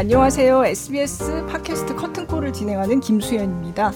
안녕하세요. SBS 팟캐스트 커튼콜을 진행하는 김수현입니다.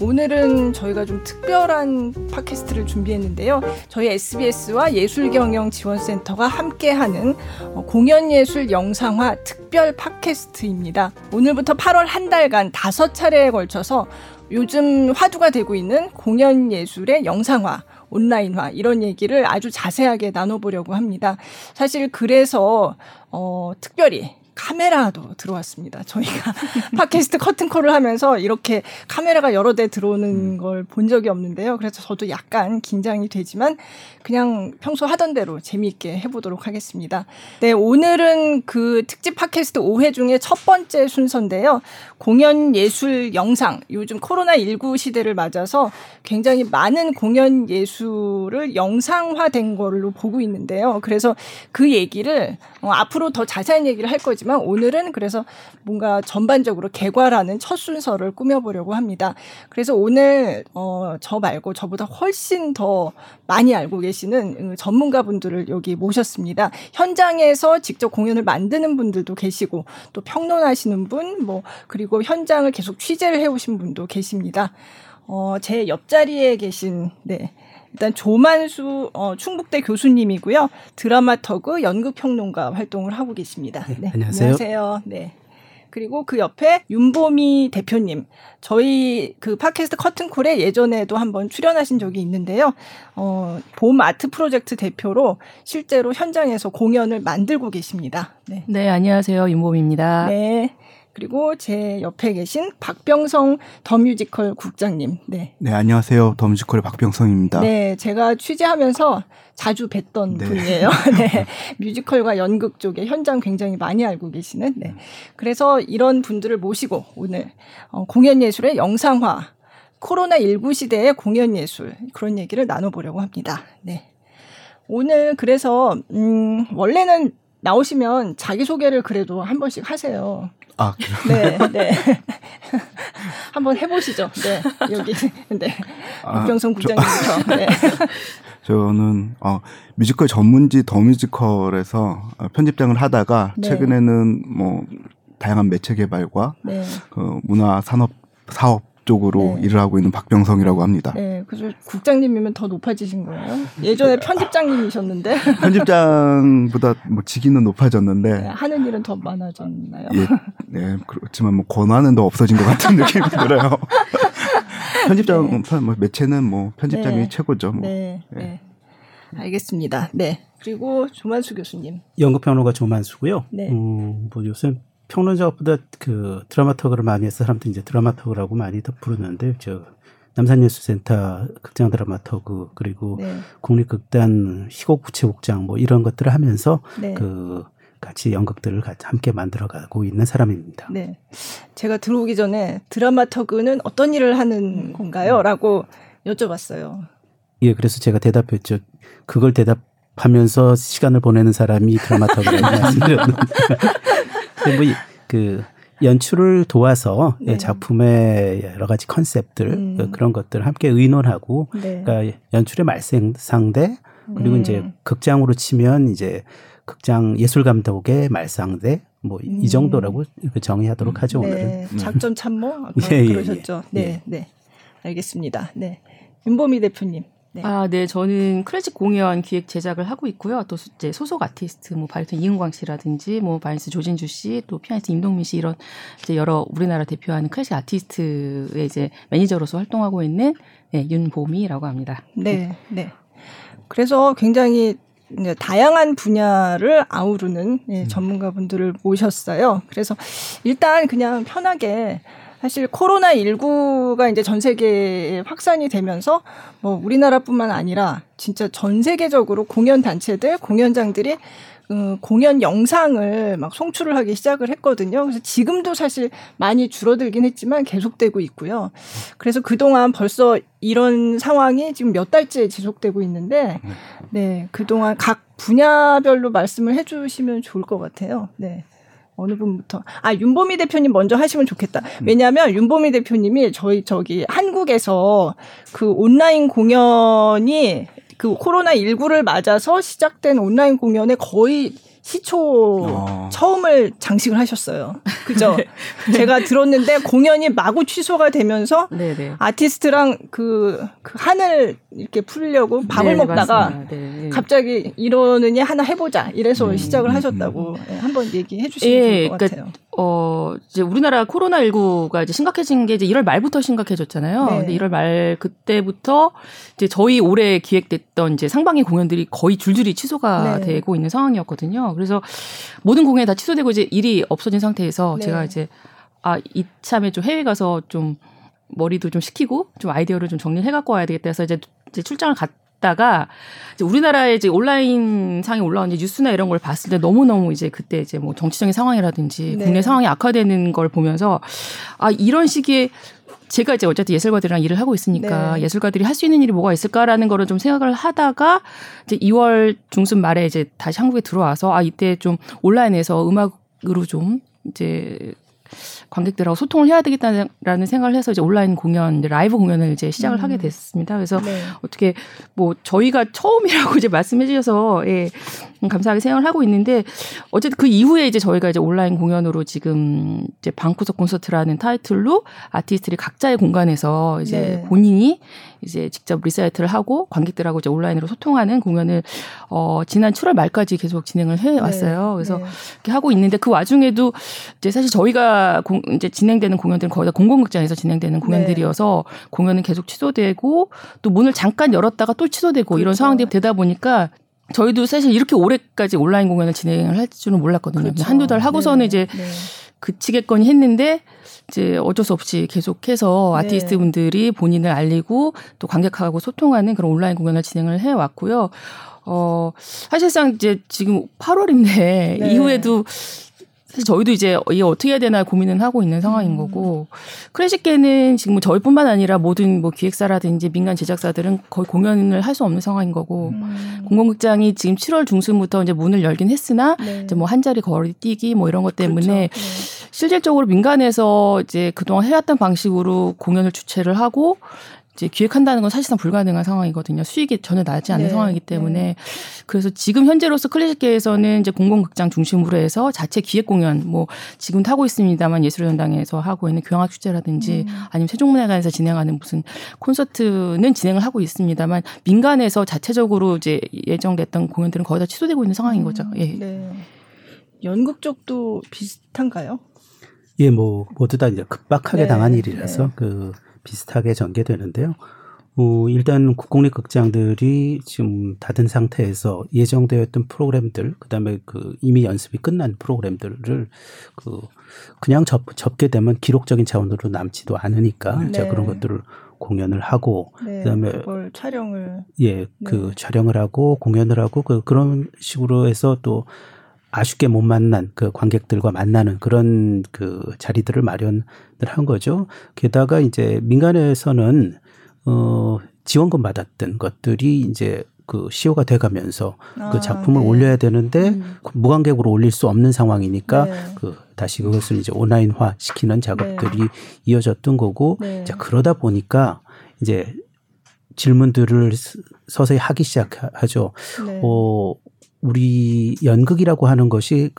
오늘은 저희가 좀 특별한 팟캐스트를 준비했는데요. 저희 SBS와 예술경영지원센터가 함께하는 어, 공연예술 영상화 특별 팟캐스트입니다. 오늘부터 8월 한 달간 다섯 차례에 걸쳐서 요즘 화두가 되고 있는 공연예술의 영상화, 온라인화 이런 얘기를 아주 자세하게 나눠보려고 합니다. 사실 그래서 어, 특별히 카메라도 들어왔습니다. 저희가 팟캐스트 커튼콜을 하면서 이렇게 카메라가 여러 대 들어오는 음. 걸본 적이 없는데요. 그래서 저도 약간 긴장이 되지만 그냥 평소 하던 대로 재미있게 해보도록 하겠습니다. 네, 오늘은 그 특집 팟캐스트 5회 중에 첫 번째 순서인데요. 공연 예술 영상, 요즘 코로나19 시대를 맞아서 굉장히 많은 공연 예술을 영상화된 걸로 보고 있는데요. 그래서 그 얘기를 어, 앞으로 더 자세한 얘기를 할 거지만 오늘은 그래서 뭔가 전반적으로 개괄하는 첫 순서를 꾸며보려고 합니다. 그래서 오늘 어, 저 말고 저보다 훨씬 더 많이 알고 계시는 음, 전문가분들을 여기 모셨습니다. 현장에서 직접 공연을 만드는 분들도 계시고 또 평론하시는 분, 뭐 그리고 현장을 계속 취재를 해오신 분도 계십니다. 어, 제 옆자리에 계신 네. 일단 조만수 어, 충북대 교수님이고요. 드라마 터그 연극평론가 활동을 하고 계십니다. 네, 네. 안녕하세요. 안녕하세요. 네. 그리고 그 옆에 윤보미 대표님. 저희 그 팟캐스트 커튼콜에 예전에도 한번 출연하신 적이 있는데요. 어, 봄 아트 프로젝트 대표로 실제로 현장에서 공연을 만들고 계십니다. 네. 네, 안녕하세요. 윤보미입니다. 네. 그리고 제 옆에 계신 박병성 더 뮤지컬 국장님. 네. 네, 안녕하세요. 더 뮤지컬의 박병성입니다. 네, 제가 취재하면서 자주 뵀던 네. 분이에요. 네. 뮤지컬과 연극 쪽에 현장 굉장히 많이 알고 계시는. 네. 그래서 이런 분들을 모시고 오늘 어, 공연 예술의 영상화 코로나19 시대의 공연 예술 그런 얘기를 나눠 보려고 합니다. 네. 오늘 그래서 음 원래는 나오시면 자기소개를 그래도 한 번씩 하세요. 아, 네, 네. 한번 해보시죠. 네, 여기, 네. 아, 박병성 국장님부터. 네. 저는 어, 뮤지컬 전문지 더 뮤지컬에서 어, 편집장을 하다가 네. 최근에는 뭐 다양한 매체 개발과 네. 그 문화 산업 사업 쪽으로 네. 일을 하고 있는 박병성이라고 합니다. 네, 그래서 국장님이면 더 높아지신 거예요? 예전에 편집장님이셨는데 편집장보다 뭐 직위는 높아졌는데 네, 하는 일은 더 많아졌나요? 예, 네, 그렇지만 뭐 권한은 더 없어진 것 같은 느낌이 들어요. 편집장, 네. 뭐 매체는 뭐 편집장이 네. 최고죠. 뭐. 네, 네. 네. 알겠습니다. 네. 그리고 조만수 교수님. 연극평론가 조만수고요. 네. 음, 뭐 요새 평론 작업보다 그 드라마터그를 많이 해서 사람들이 이제 드라마터그라고 많이 더 부르는데 저 남산예술센터 극장 드라마터그 그리고 네. 국립극단 희곡 부채곡장 뭐 이런 것들을 하면서 네. 그 같이 연극들을 같이 함께 만들어가고 있는 사람입니다. 네, 제가 들어오기 전에 드라마터그는 어떤 일을 하는 건가요?라고 여쭤봤어요. 예, 그래서 제가 대답했죠. 그걸 대답하면서 시간을 보내는 사람이 드라마터그라고 말씀드렸는데 뭐 그 연출을 도와서 네. 작품의 여러 가지 컨셉들 음. 그 그런 것들 함께 의논하고 네. 그러니까 연출의 말상대 그리고 음. 이제 극장으로 치면 이제 극장 예술 감독의 말상대 뭐이 음. 정도라고 정의하도록 하죠 네. 오늘은 작전 참모 예, 예, 예, 그러셨죠. 예. 네, 네, 알겠습니다. 네, 윤보미 대표님. 네. 아, 네. 저는 클래식 공연 기획 제작을 하고 있고요. 또 이제 소속 아티스트, 뭐 바리톤 이응광 씨라든지, 뭐 바이올리니스트 조진주 씨, 또 피아니스트 임동민 씨 이런 이제 여러 우리나라 대표하는 클래식 아티스트의 이제 매니저로서 활동하고 있는 네, 윤보미라고 합니다. 네, 네. 그래서 굉장히 이제 다양한 분야를 아우르는 예, 음. 전문가분들을 모셨어요. 그래서 일단 그냥 편하게 사실 코로나 19가 이제 전 세계에 확산이 되면서 뭐 우리나라뿐만 아니라 진짜 전 세계적으로 공연 단체들, 공연장들이 그 공연 영상을 막 송출을 하기 시작을 했거든요. 그래서 지금도 사실 많이 줄어들긴 했지만 계속되고 있고요. 그래서 그동안 벌써 이런 상황이 지금 몇 달째 지속되고 있는데, 네, 그동안 각 분야별로 말씀을 해주시면 좋을 것 같아요. 네. 어느 분부터 아 윤보미 대표님 먼저 하시면 좋겠다. 음. 왜냐하면 윤보미 대표님이 저희 저기 한국에서 그 온라인 공연이 그 코로나 19를 맞아서 시작된 온라인 공연의 거의 시초 어. 처음을 장식을 하셨어요. 그죠? 네. 제가 들었는데 공연이 마구 취소가 되면서 네네. 네. 아티스트랑 그, 그 하늘 이렇게 풀려고 밥을 네, 먹다가 네. 갑자기 이러느니 하나 해보자 이래서 음, 시작을 음, 하셨다고 음. 네, 한번 얘기해 주시면 예, 좋을 것 그러니까, 같아요. 어, 이제 우리나라 코로나19가 이제 심각해진 게 이제 1월 말부터 심각해졌잖아요. 네. 근데 1월 말 그때부터 이제 저희 올해 기획됐던 이제 상반기 공연들이 거의 줄줄이 취소가 네. 되고 있는 상황이었거든요. 그래서 모든 공연이 다 취소되고 이제 일이 없어진 상태에서 네. 제가 이제 아, 이참에 좀 해외 가서 좀 머리도 좀 식히고 좀 아이디어를 좀 정리해 갖고 와야 되겠다 해서 이제, 이제 출장을 갔 다가 우리나라에 이제 온라인 상에 올라온 뉴스나 이런 걸 봤을 때 너무 너무 이제 그때 이제 뭐 정치적인 상황이라든지 네. 국내 상황이 악화되는 걸 보면서 아 이런 시기에 제가 이제 어쨌든 예술가들이랑 일을 하고 있으니까 네. 예술가들이 할 수 있는 일이 뭐가 있을까라는 거를 좀 생각을 하다가 이제 2월 중순 말에 이제 다시 한국에 들어와서 아 이때 좀 온라인에서 음악으로 좀 이제 관객들하고 소통을 해야 되겠다라는 생각을 해서 이제 온라인 공연, 라이브 공연을 이제 시작을 음. 하게 됐습니다. 그래서 네. 어떻게 뭐 저희가 처음이라고 이제 말씀해 주셔서 예, 감사하게 생각을 하고 있는데 어쨌든 그 이후에 이제 저희가 이제 온라인 공연으로 지금 이제 방구석 콘서트라는 타이틀로 아티스트들이 각자의 공간에서 이제 네. 본인이 이제 직접 리사이틀을 하고 관객들하고 이제 온라인으로 소통하는 공연을 어 지난 7월 말까지 계속 진행을 해 왔어요. 네. 그래서 네. 이렇게 하고 있는데 그 와중에도 이제 사실 저희가 공, 이제 진행되는 공연들은 거의 다 공공극장에서 진행되는 공연들이어서 네. 공연은 계속 취소되고 또 문을 잠깐 열었다가 또 취소되고 그렇죠. 이런 상황들이 되다 보니까 저희도 사실 이렇게 오래까지 온라인 공연을 진행을 할 줄은 몰랐거든요. 그렇죠. 한두 달 하고서는 네. 이제 네. 그치겠거니 했는데 이제 어쩔 수 없이 계속해서 네. 아티스트 분들이 본인을 알리고 또 관객하고 소통하는 그런 온라인 공연을 진행을 해 왔고요. 어, 사실상 이제 지금 8월인데 네. 이후에도 사실 저희도 이제 이게 어떻게 해야 되나 고민은 하고 있는 상황인 음. 거고 클래식계는 지금 뭐 저희뿐만 아니라 모든 뭐 기획사라든지 민간 제작사들은 거의 공연을 할 수 없는 상황인 거고 음. 공공극장이 지금 7월 중순부터 이제 문을 열긴 했으나 네. 이제 뭐 한 자리 거리 뛰기 뭐 이런 것 때문에 그렇죠. 네. 실질적으로 민간에서 이제 그동안 해왔던 방식으로 공연을 주최를 하고 이제 기획한다는 건 사실상 불가능한 상황이거든요. 수익이 전혀 나지 않는 네. 상황이기 때문에 네. 그래서 지금 현재로서 클래식계에서는 이제 공공극장 중심으로 해서 자체 기획 공연 뭐 지금 타고 있습니다만 예술연당에서 하고 있는 교향악 축제라든지 음. 아니면 세종문화관에서 진행하는 무슨 콘서트는 진행을 하고 있습니다만 민간에서 자체적으로 이제 예정됐던 공연들은 거의 다 취소되고 있는 상황인 음. 거죠. 예. 네. 연극 쪽도 비슷한가요? 예, 뭐 모두 다 이제 급박하게 네. 당한 일이라서 네. 그 비슷하게 전개되는데요. 어, 일단 국공립 극장들이 지금 닫은 상태에서 예정되었던 프로그램들, 그 다음에 그 이미 연습이 끝난 프로그램들을 그 그냥 접, 접게 되면 기록적인 차원으로 남지도 않으니까 네. 자 그런 것들을 공연을 하고 네, 그다음에 그걸 촬영을 예, 그 네. 촬영을 하고 공연을 하고 그 그런 식으로 해서 또 아쉽게 못 만난 그 관객들과 만나는 그런 그 자리들을 마련을 한 거죠. 게다가 이제 민간에서는 어 지원금 받았던 것들이 이제 그 시효가 돼가면서 아, 그 작품을 네. 올려야 되는데 음. 무관객으로 올릴 수 없는 상황이니까 네. 그 다시 그것을 이제 온라인화 시키는 작업들이 네. 이어졌던 거고 네. 자 그러다 보니까 이제 질문들을 서서히 하기 시작하죠. 네. 어 우리 연극이라고 하는 것이 예,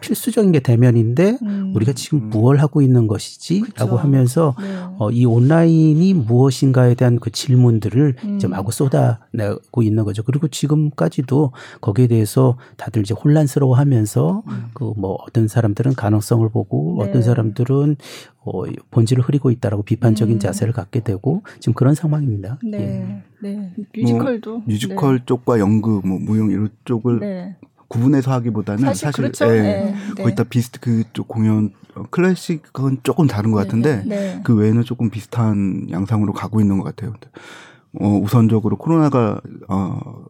필수적인 게 대면인데 음. 우리가 지금 음. 무엇을 하고 있는 것이지라고 하면서 네. 어, 이 온라인이 무엇인가에 대한 그 질문들을 음. 이제 마구 쏟아내고 있는 거죠. 그리고 지금까지도 거기에 대해서 다들 이제 혼란스러워하면서 음. 그뭐 어떤 사람들은 가능성을 보고 네. 어떤 사람들은 어, 본질을 흐리고 있다라고 비판적인 음. 자세를 갖게 되고 지금 그런 상황입니다. 네, 예. 네. 뮤지컬도 뭐, 뮤지컬 네. 쪽과 연극, 뭐 무용 이런 쪽을 네. 구분해서 하기보다는 사실, 사실 그렇죠. 예, 네. 거의 다 비슷 그쪽 공연 어, 클래식은 조금 다른 것 네, 같은데 네. 그 외에는 조금 비슷한 양상으로 가고 있는 것 같아요. 어, 우선적으로 코로나가 어,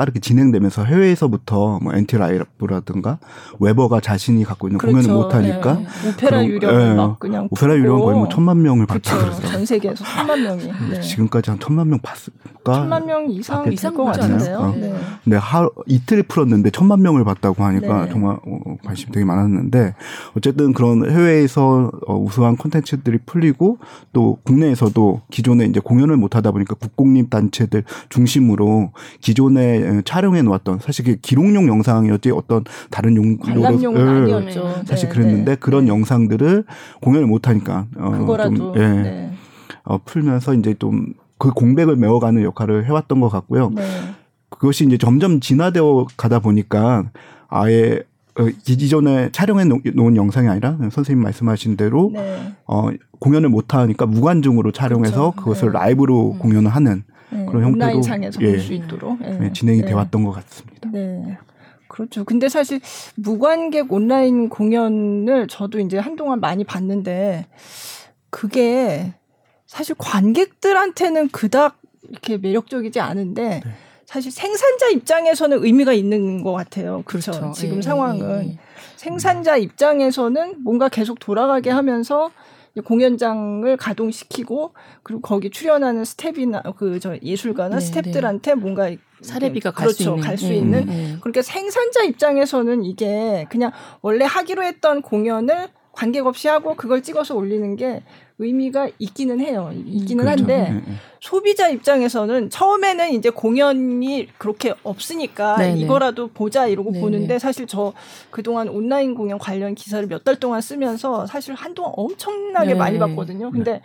빠르게 진행되면서 해외에서부터 뭐 NT Live라든가 웨버가 자신이 갖고 있는 그렇죠. 공연을 못 하니까 네. 오페라 유령을 네. 막 그냥 오페라 유령 거의 뭐 천만 명을 봤다 그렇죠. 전 세계에서 천만 명이 네. 지금까지 한 천만 명 봤, 수가 천만 명 이상 이상 것 같은데요. 어. 네. 네, 하 이틀 풀었는데 천만 명을 봤다고 하니까 네. 정말 어, 관심 되게 많았는데 어쨌든 그런 해외에서 어, 우수한 콘텐츠들이 풀리고 또 국내에서도 기존에 이제 공연을 못 하다 보니까 국공립 단체들 중심으로 기존 에 촬영해 놓았던 사실 그 기록용 영상이었지 어떤 다른 용도로 아니었죠. 사실 네, 그랬는데 네. 그런 영상들을 공연을 못 하니까 어, 그거라도 좀, 예. 네. 어, 풀면서 이제 좀 그 공백을 메워가는 역할을 해왔던 것 같고요. 네. 그것이 이제 점점 진화되어 가다 보니까 아예 어, 기존에 촬영해 놓은 영상이 아니라 선생님 말씀하신 대로 네. 어, 공연을 못 하니까 무관중으로 촬영해서 그렇죠. 그것을 네. 라이브로 음. 공연을 하는 네. 그런 형태로 온라인상에서 예, 볼수 있도록 예. 진행이 되었던 것 같습니다. 네. 그렇죠. 근데 사실 무관객 온라인 공연을 저도 이제 한동안 많이 봤는데 그게 사실 관객들한테는 그닥 이렇게 매력적이지 않은데 네. 사실 생산자 입장에서는 의미가 있는 것 같아요. 그렇죠. 그렇죠. 지금 예, 상황은 예, 예. 생산자 입장에서는 뭔가 계속 돌아가게 하면서 공연장을 가동시키고 그리고 거기 출연하는 스텝이나 그 저 예술가나 네, 스텝들한테 네. 뭔가 사례비가 그렇죠. 갈수 네, 있는, 갈 수 있는. 그러니까 생산자 입장에서는 이게 그냥 원래 하기로 했던 공연을 관객 없이 하고 그걸 찍어서 올리는 게 의미가 있기는 해요. 있기는 그렇죠. 한데 네, 네. 소비자 입장에서는 처음에는 이제 공연이 그렇게 없으니까 네네. 네. 이거라도 보자 이러고 네네. 보는데 네. 사실 저 그동안 온라인 공연 관련 기사를 몇 달 동안 쓰면서 사실 한동안 엄청나게 네. 많이 봤거든요. 근데 네.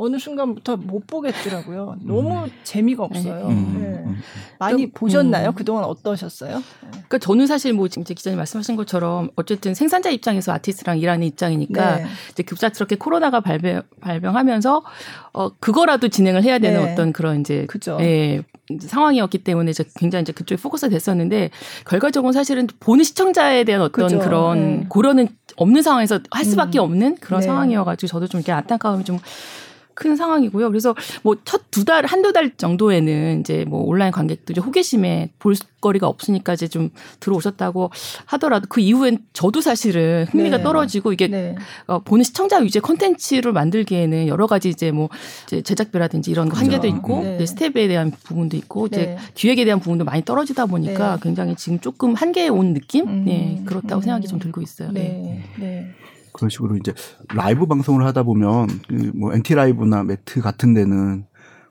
어느 순간부터 못 보겠더라고요. 너무 음. 재미가 없어요. 음. 네. 음, 음. 많이 좀, 보셨나요? 음. 그동안 어떠셨어요? 그러니까 저는 사실 뭐 지금 기자님 말씀하신 것처럼 어쨌든 생산자 입장에서 아티스트랑 일하는 입장이니까 네. 이제 급작스럽게 코로나가 발병, 발병하면서 어 그거라도 진행을 해야 되는 네. 어떤 그런 이제 그죠. 예, 상황이었기 때문에 이제 굉장히 이제 그쪽에 포커스가 됐었는데 결과적으로 사실은 보는 시청자에 대한 어떤 그죠. 그런 네. 고려는 없는 상황에서 할 수밖에 음. 없는 그런 네. 상황이어가지고 저도 좀 이렇게 안타까움이 좀 큰 상황이고요. 그래서 뭐 첫 두 달, 한두 달 정도에는 이제 뭐 온라인 관객들이 호기심에 볼거리가 없으니까 이제 좀 들어오셨다고 하더라도 그 이후엔 저도 사실은 흥미가 네. 떨어지고 이게 네. 어, 보는 시청자 위주의 콘텐츠를 만들기에는 여러 가지 이제 뭐 이제 제작비라든지 이런 그렇죠. 한계도 있고 네. 스텝에 대한 부분도 있고 이제 네. 기획에 대한 부분도 많이 떨어지다 보니까 네. 굉장히 지금 조금 한계에 온 느낌? 음. 네, 그렇다고 음. 생각이 좀 들고 있어요. 네. 네. 그런 식으로 이제 라이브 방송을 하다 보면 그뭐 NT 라이브나 매트 같은 데는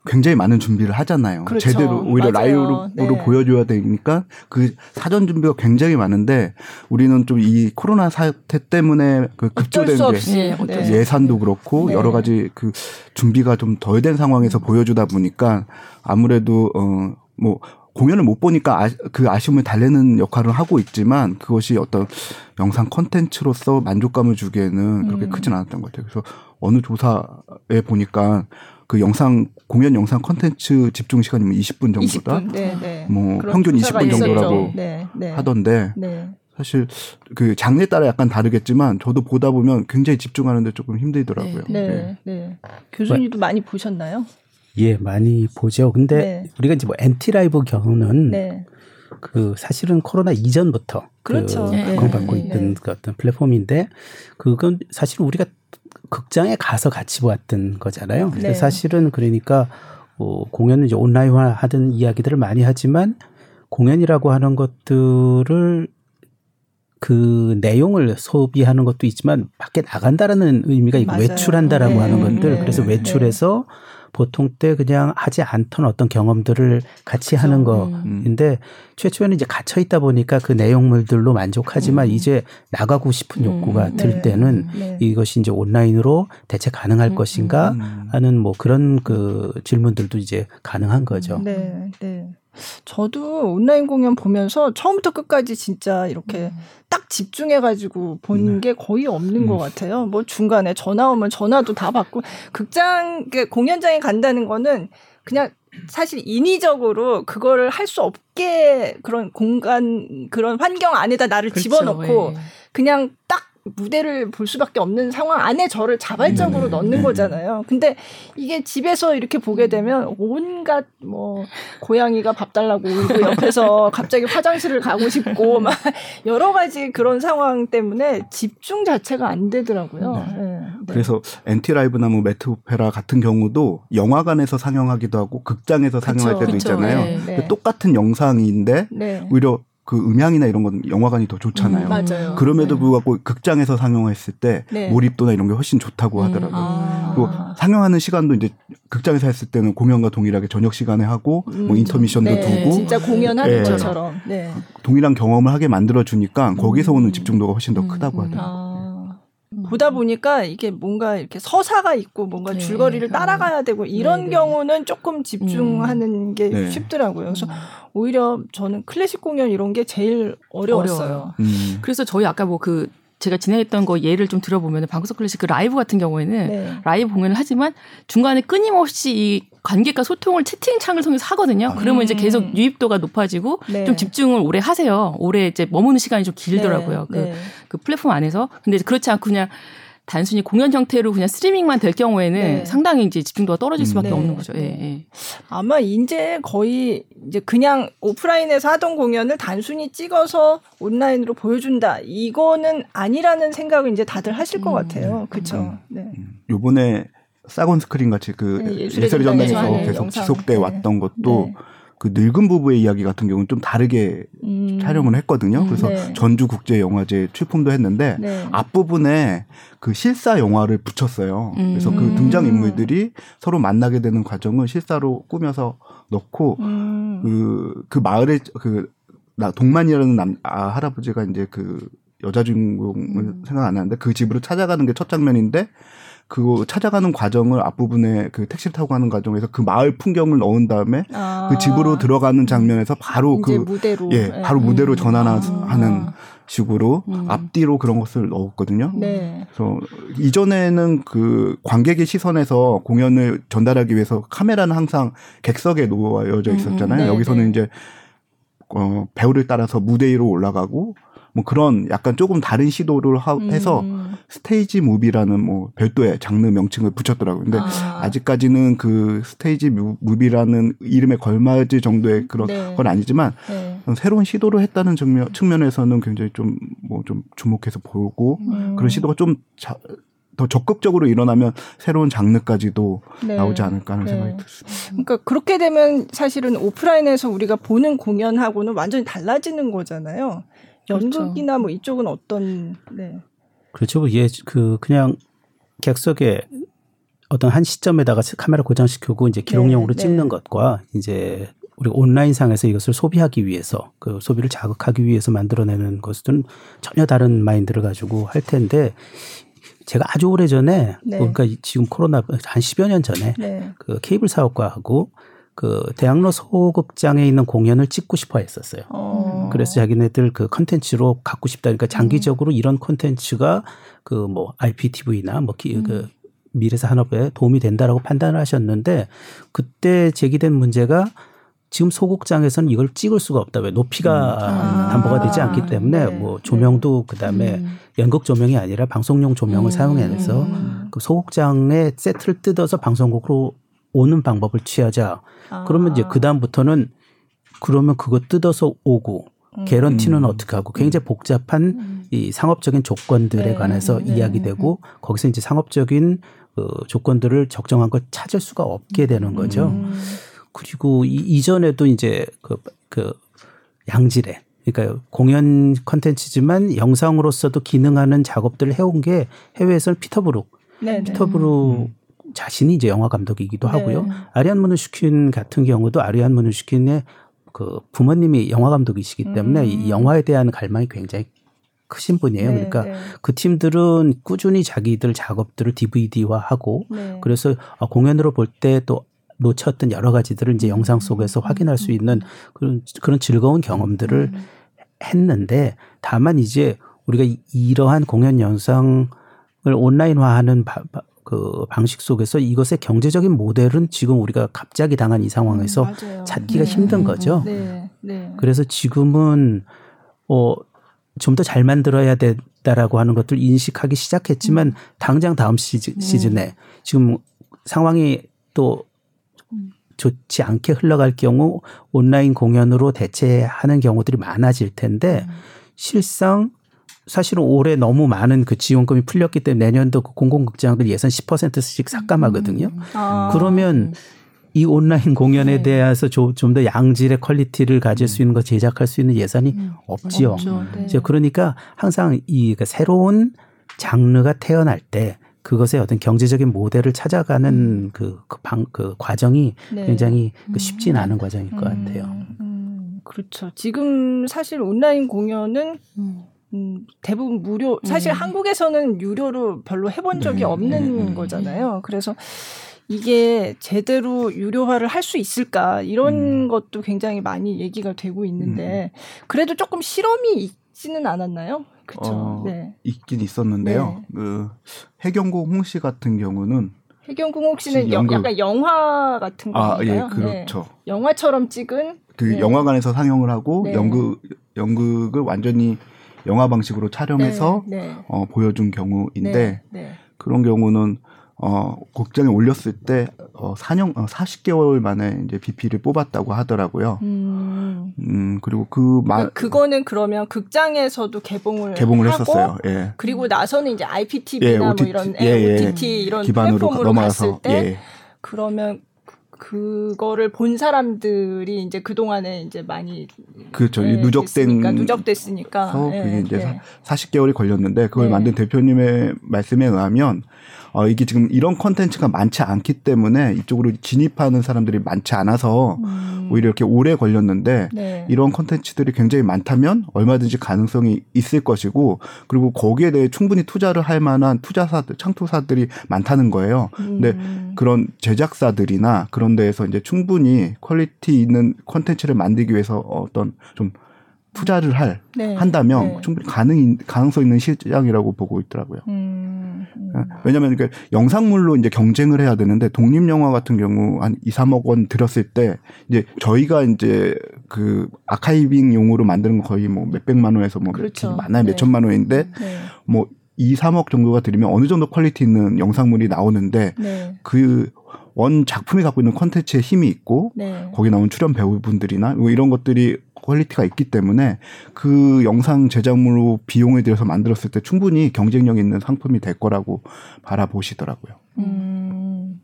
굉장히 많은 준비를 하잖아요. 그렇죠. 제대로 오히려. 라이브로 네. 보여줘야 되니까 그 사전 준비가 굉장히 많은데 우리는 좀 이 코로나 사태 때문에 그 급조된 게 네. 예산도 그렇고 네. 여러 가지 그 준비가 좀 덜 된 상황에서 보여주다 보니까 아무래도 어뭐 공연을 못 보니까 아, 그 아쉬움을 달래는 역할을 하고 있지만 그것이 어떤 영상 컨텐츠로서 만족감을 주기에는 그렇게 음. 크진 않았던 것 같아요. 그래서 어느 조사에 보니까 그 영상 공연 영상 컨텐츠 집중 시간이 뭐 20분 정도다. 20분. 네, 네. 뭐 평균 20분 정도라고 네, 네. 하던데 네. 사실 그 장르에 따라 약간 다르겠지만 저도 보다 보면 굉장히 집중하는데 조금 힘들더라고요. 네, 네. 네. 교수님도 많이 보셨나요? 예, 많이 보죠. 근데 네. 우리가 이제 뭐 NT Live 경우는 네. 그 사실은 코로나 이전부터 그 그렇죠. 그 각광받고 네. 있던 그 어떤 플랫폼인데 그건 사실 우리가 극장에 가서 같이 보았던 거잖아요. 네. 사실은 그러니까 어, 공연은 이제 온라인화 하던 이야기들을 많이 하지만 공연이라고 하는 것들을 그 내용을 소비하는 것도 있지만 밖에 나간다라는 의미가 있고 외출한다라고 네. 하는 것들 네. 그래서 외출해서 보통 때 그냥 하지 않던 어떤 경험들을 같이 그렇죠. 하는 거인데 음. 최초에는 이제 갇혀 있다 보니까 그 내용물들로 만족하지만 음. 이제 나가고 싶은 욕구가 음. 들 네. 때는 네. 이것이 이제 온라인으로 대체 가능할 음. 것인가 음. 하는 뭐 그런 그 질문들도 이제 가능한 거죠. 네, 네. 저도 온라인 공연 보면서 처음부터 끝까지 진짜 이렇게 음. 딱 집중해가지고 본게 네. 거의 없는 음. 것 같아요. 뭐 중간에 전화 오면 전화도 다 받고 극장 공연장에 간다는 거는 그냥 사실 인위적으로 그거를 할 수 없게 그런 공간 그런 환경 안에다 나를 그렇죠. 집어넣고 예. 그냥 딱 무대를 볼 수밖에 없는 상황 안에 저를 자발적으로 네. 넣는 네. 거잖아요. 근데 이게 집에서 이렇게 보게 되면 온갖 뭐 고양이가 밥 달라고 울고 옆에서 갑자기 화장실을 가고 싶고 막 여러 가지 그런 상황 때문에 집중 자체가 안 되더라고요. 네. 네. 네. 그래서 엔티 라이브나 뭐 매트 오페라 같은 경우도 영화관에서 상영하기도 하고 극장에서 상영할 그쵸, 때도 그쵸, 있잖아요. 네. 똑같은 영상인데 오히려 그 음향이나 이런 건 영화관이 더 좋잖아요. 음, 맞아요. 그럼에도 네. 불구하고 극장에서 상영했을 때 네. 몰입도나 이런 게 훨씬 좋다고 음, 하더라고요. 음, 아. 그리고 상영하는 시간도 이제 극장에서 했을 때는 공연과 동일하게 저녁 시간에 하고 뭐 음, 뭐 인터미션도 네. 두고 진짜 공연하는 네. 것처럼 네. 동일한 경험을 하게 만들어 주니까 거기서 오는 음. 집중도가 훨씬 더 크다고 하더라고요. 아. 보다 보니까 이게 뭔가 이렇게 서사가 있고 뭔가 네. 줄거리를 따라가야 되고 이런 네. 경우는 조금 집중하는 음. 게 네. 쉽더라고요. 그래서 음. 오히려 저는 클래식 공연 이런 게 제일 어려웠어요. 어려워요. 음. 그래서 저희 아까 뭐그 제가 진행했던 거 예를 좀 들어보면 방구석 클래식 그 라이브 같은 경우에는 네. 라이브 공연을 하지만 중간에 끊임없이 이 관객과 소통을 채팅창을 통해서 하거든요. 그러면 음. 이제 계속 유입도가 높아지고 네. 좀 집중을 오래 하세요. 오래 이제 머무는 시간이 좀 길더라고요. 네. 그, 네. 그 플랫폼 안에서. 근데 그렇지 않고 그냥 단순히 공연 형태로 그냥 스트리밍만 될 경우에는 네. 상당히 이제 집중도가 떨어질 수밖에 네. 없는 거죠. 예, 예. 아마 이제 거의 이제 그냥 오프라인에서 하던 공연을 단순히 찍어서 온라인으로 보여준다. 이거는 아니라는 생각을 이제 다들 하실 것 음. 같아요. 그렇죠. 음. 네. 요번에 사건 스크린 같이 그 네, 예술의 전당에서 계속 영상. 지속돼 네. 왔던 것도 네. 그 늙은 부부의 이야기 같은 경우는 좀 다르게 음. 촬영을 했거든요. 그래서 네. 전주 국제 영화제 출품도 했는데 네. 앞부분에 그 실사 영화를 붙였어요. 음. 그래서 그 등장 인물들이 서로 만나게 되는 과정을 실사로 꾸며서 넣고 음. 그, 그 마을에 그 나, 동만이라는 남, 아, 할아버지가 이제 그 여자 주인공을 음. 생각 안 나는데 그 집으로 찾아가는 게 첫 장면인데 그 찾아가는 과정을 앞부분에 그 택시를 타고 가는 과정에서 그 마을 풍경을 넣은 다음에 아. 그 집으로 들어가는 장면에서 바로 그 무대로 예 네. 바로 무대로 음. 전환하는 아. 식으로 음. 앞뒤로 그런 것을 넣었거든요. 네. 그래서 이전에는 그 관객의 시선에서 공연을 전달하기 위해서 카메라는 항상 객석에 놓여져 있었잖아요. 음, 네, 여기서는 네. 이제 어 배우를 따라서 무대 위로 올라가고 뭐 그런 약간 조금 다른 시도를 하, 해서 음. 스테이지 무비라는 뭐 별도의 장르 명칭을 붙였더라고요. 근데 아. 직까지는그 스테이지 무비라는 이름에 걸맞을 정도의 그런 네. 건 아니지만 네. 새로운 시도를 했다는 측면, 측면에서는 굉장히 좀 뭐좀 뭐 주목해서 보고 음. 그런 시도가 좀 자, 더 적극적으로 일어나면 새로운 장르까지도 네. 나오지 않을까 하는 네. 생각이 듭니다. 그러니까 그렇게 되면 사실은 오프라인에서 우리가 보는 공연하고는 완전히 달라지는 거잖아요. 연극이나 그렇죠. 뭐 이쪽은 어떤 네. 그렇죠. 뭐 예, 그 그냥 객석에 어떤 한 시점에다가 카메라 고정시키고 이제 기록용으로 네, 찍는 네. 것과 이제 우리 온라인상에서 이것을 소비하기 위해서 그 소비를 자극하기 위해서 만들어내는 것은 전혀 다른 마인드를 가지고 할 텐데 제가 아주 오래 전에 네. 그러니까 지금 코로나 한 10여 년 전에 네. 그 케이블 사업자하고 그 대학로 소극장에 있는 공연을 찍고 싶어 했었어요. 어. 그래서 자기네들 그 컨텐츠로 갖고 싶다. 그러니까 장기적으로 이런 컨텐츠가 그 뭐 IPTV나 뭐 기, 그 음. 그 미래사 산업에 도움이 된다라고 판단을 하셨는데 그때 제기된 문제가 지금 소극장에서는 이걸 찍을 수가 없다. 왜 높이가 음. 아. 담보가 되지 않기 때문에 네. 뭐 조명도 그다음에 음. 연극 조명이 아니라 방송용 조명을 음. 사용해서 음. 그 소극장의 세트를 뜯어서 방송국으로 오는 방법을 취하자. 아. 그러면 이제 그 다음부터는 그러면 그거 뜯어서 오고 음. 개런티는 음. 어떻게 하고 굉장히 복잡한 음. 이 상업적인 조건들에 네. 관해서 네. 이야기되고 네. 거기서 이제 상업적인 그 조건들을 적정한 걸 찾을 수가 없게 되는 거죠. 음. 그리고 이, 이전에도 이제 그, 그 양질의 그러니까 공연 컨텐츠지만 영상으로서도 기능하는 작업들을 해온 게 해외에서는 피터브룩. 피터브룩 자신이 이제 영화 감독이기도 네. 하고요. 아리안 무누슈킨 같은 경우도 아리안 무누슈킨의 그 부모님이 영화 감독이시기 때문에 음. 이 영화에 대한 갈망이 굉장히 크신 분이에요. 네, 그러니까 네. 그 팀들은 꾸준히 자기들 작업들을 DVD화하고 네. 그래서 어, 공연으로 볼 때 또 놓쳤던 여러 가지들을 이제 영상 속에서 확인할 수 있는 그런 그런 즐거운 경험들을 음. 했는데 다만 이제 우리가 이러한 공연 영상을 온라인화하는 바, 바, 그 방식 속에서 이것의 경제적인 모델은 지금 우리가 갑자기 당한 이 상황에서 음, 찾기가 네. 힘든 거죠. 네. 네. 그래서 지금은 어 좀 더 잘 만들어야 된다 있다라고 하는 것들 인식하기 시작했지만 음. 당장 다음 시즌, 네. 시즌에 지금 상황이 또 좋지 않게 흘러갈 경우 온라인 공연으로 대체하는 경우들이 많아질 텐데 음. 실상 사실은 올해 너무 많은 그 지원금이 풀렸기 때문에 내년도 그 공공극장들 예산 10%씩 삭감하거든요. 음. 아. 그러면 이 온라인 공연에 네. 대해서 좀 더 양질의 quality를 가질 수 있는 거 제작할 수 있는 예산이 음. 없지요. 네. 그러니까 항상 이 그 새로운 장르가 태어날 때 그것의 어떤 경제적인 모델을 찾아가는 음. 그, 그, 방, 그 과정이 네. 굉장히 그 쉽진 음. 않은 과정일 것 음. 같아요. 음. 그렇죠. 지금 사실 온라인 공연은 음, 대부분 무료. 사실 음. 한국에서는 유료로 별로 해본 적이 네. 없는 네. 거잖아요. 그래서 이게 제대로 유료화를 할 수 있을까 이런 음. 것도 굉장히 많이 얘기가 되고 있는데 음. 그래도 조금 실험이 있지는 않았나요? 그렇죠. 어, 네. 있긴 있었는데요. 네. 그 해경공 홍씨 같은 경우는 해경공 홍씨는 연극... 약간 영화 같은 거 아, 예, 그렇죠. 네. 영화처럼 찍은 그 네. 영화관에서 상영을 하고 네. 연극 연극을 완전히 영화 방식으로 촬영해서 네, 네. 어, 보여준 경우인데 네, 그런 경우는 어, 극장에 올렸을 때, 어, 4년, 어, 40개월 만에 이제 BP를 뽑았다고 하더라고요. 음, 음 그리고 그, 마, 그거는 그러면 극장에서도 개봉을 개봉을 하고, 했었어요. 예. 그리고 나서는 이제 IPTV나 예, OTT, 뭐 이런 예, 예, OTT 이런 기반으로 플랫폼으로 넘어가서, 갔을 때, 예. 그러면 그거를 본 사람들이 이제 그 동안에 이제 많이 그렇죠 네, 누적된 누적됐으니까 네, 그게 이제 네. 40개월이 걸렸는데 그걸 네. 만든 대표님의 말씀에 의하면 어, 이게 지금 이런 컨텐츠가 많지 않기 때문에 이쪽으로 진입하는 사람들이 많지 않아서 음. 오히려 이렇게 오래 걸렸는데 네. 이런 컨텐츠들이 굉장히 많다면 얼마든지 가능성이 있을 것이고 그리고 거기에 대해 충분히 투자를 할 만한 투자사들, 창투사들이 많다는 거예요. 음. 근데 그런 제작사들이나 그런 데에서 이제 충분히 quality 있는 컨텐츠를 만들기 위해서 어떤 좀 투자를 할 네. 한다면 네. 충분히 가능 가능성 있는 시장이라고 보고 있더라고요. 음, 음. 예. 왜냐하면 그 영상물로 이제 경쟁을 해야 되는데 독립 영화 같은 경우 한 2, 3억 원 들었을 때 이제 저희가 이제 그 archiving 용으로 만드는 거 거의 뭐 몇백만 원에서 뭐 그렇죠. 많아야 네. 몇천만 원인데 네. 뭐 2, 3억 정도가 들으면 어느 정도 quality 있는 영상물이 나오는데 네. 그 원작품이 갖고 있는 콘텐츠의 힘이 있고 네. 거기 나온 출연 배우분들이나 뭐 이런 것들이 quality가 있기 때문에 그 영상 제작물로 비용을 들여서 만들었을 때 충분히 경쟁력 있는 상품이 될 거라고 바라보시더라고요. 음.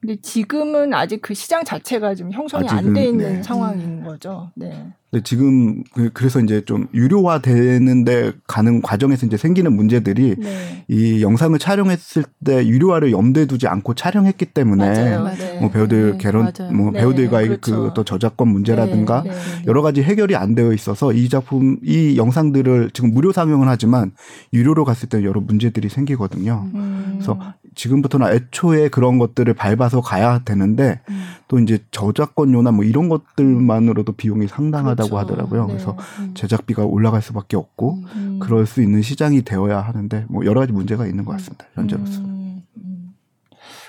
근데 지금은 아직 그 시장 자체가 좀 형성이 안 돼 있는 네. 상황인 거죠. 네. 근데 지금 그 그래서 이제 좀 유료화 되는데 가는 과정에서 이제 생기는 문제들이 네. 이 영상을 촬영했을 때 유료화를 염두에 두지 않고 촬영했기 때문에 맞아요, 맞아요. 뭐 배우들 네, 결혼 맞아요. 뭐 네, 배우들과의 그렇죠. 그또 저작권 문제라든가 네, 네, 네, 여러 가지 해결이 안 되어 있어서 이 작품 이 영상들을 지금 무료 상영을 하지만 유료로 갔을 때 여러 문제들이 생기거든요. 음. 그래서 지금부터는 애초에 그런 것들을 밟아서 가야 되는데 음. 또 이제 저작권료나 뭐 이런 것들만으로도 비용이 상당하다. 비하다고 그렇죠. 하더라고요. 네. 그래서 음. 제작비가 올라갈 수밖에 없고 음. 그럴 수 있는 시장이 되어야 하는데 뭐 여러 가지 문제가 있는 것 같습니다. 현재로서. 음. 음.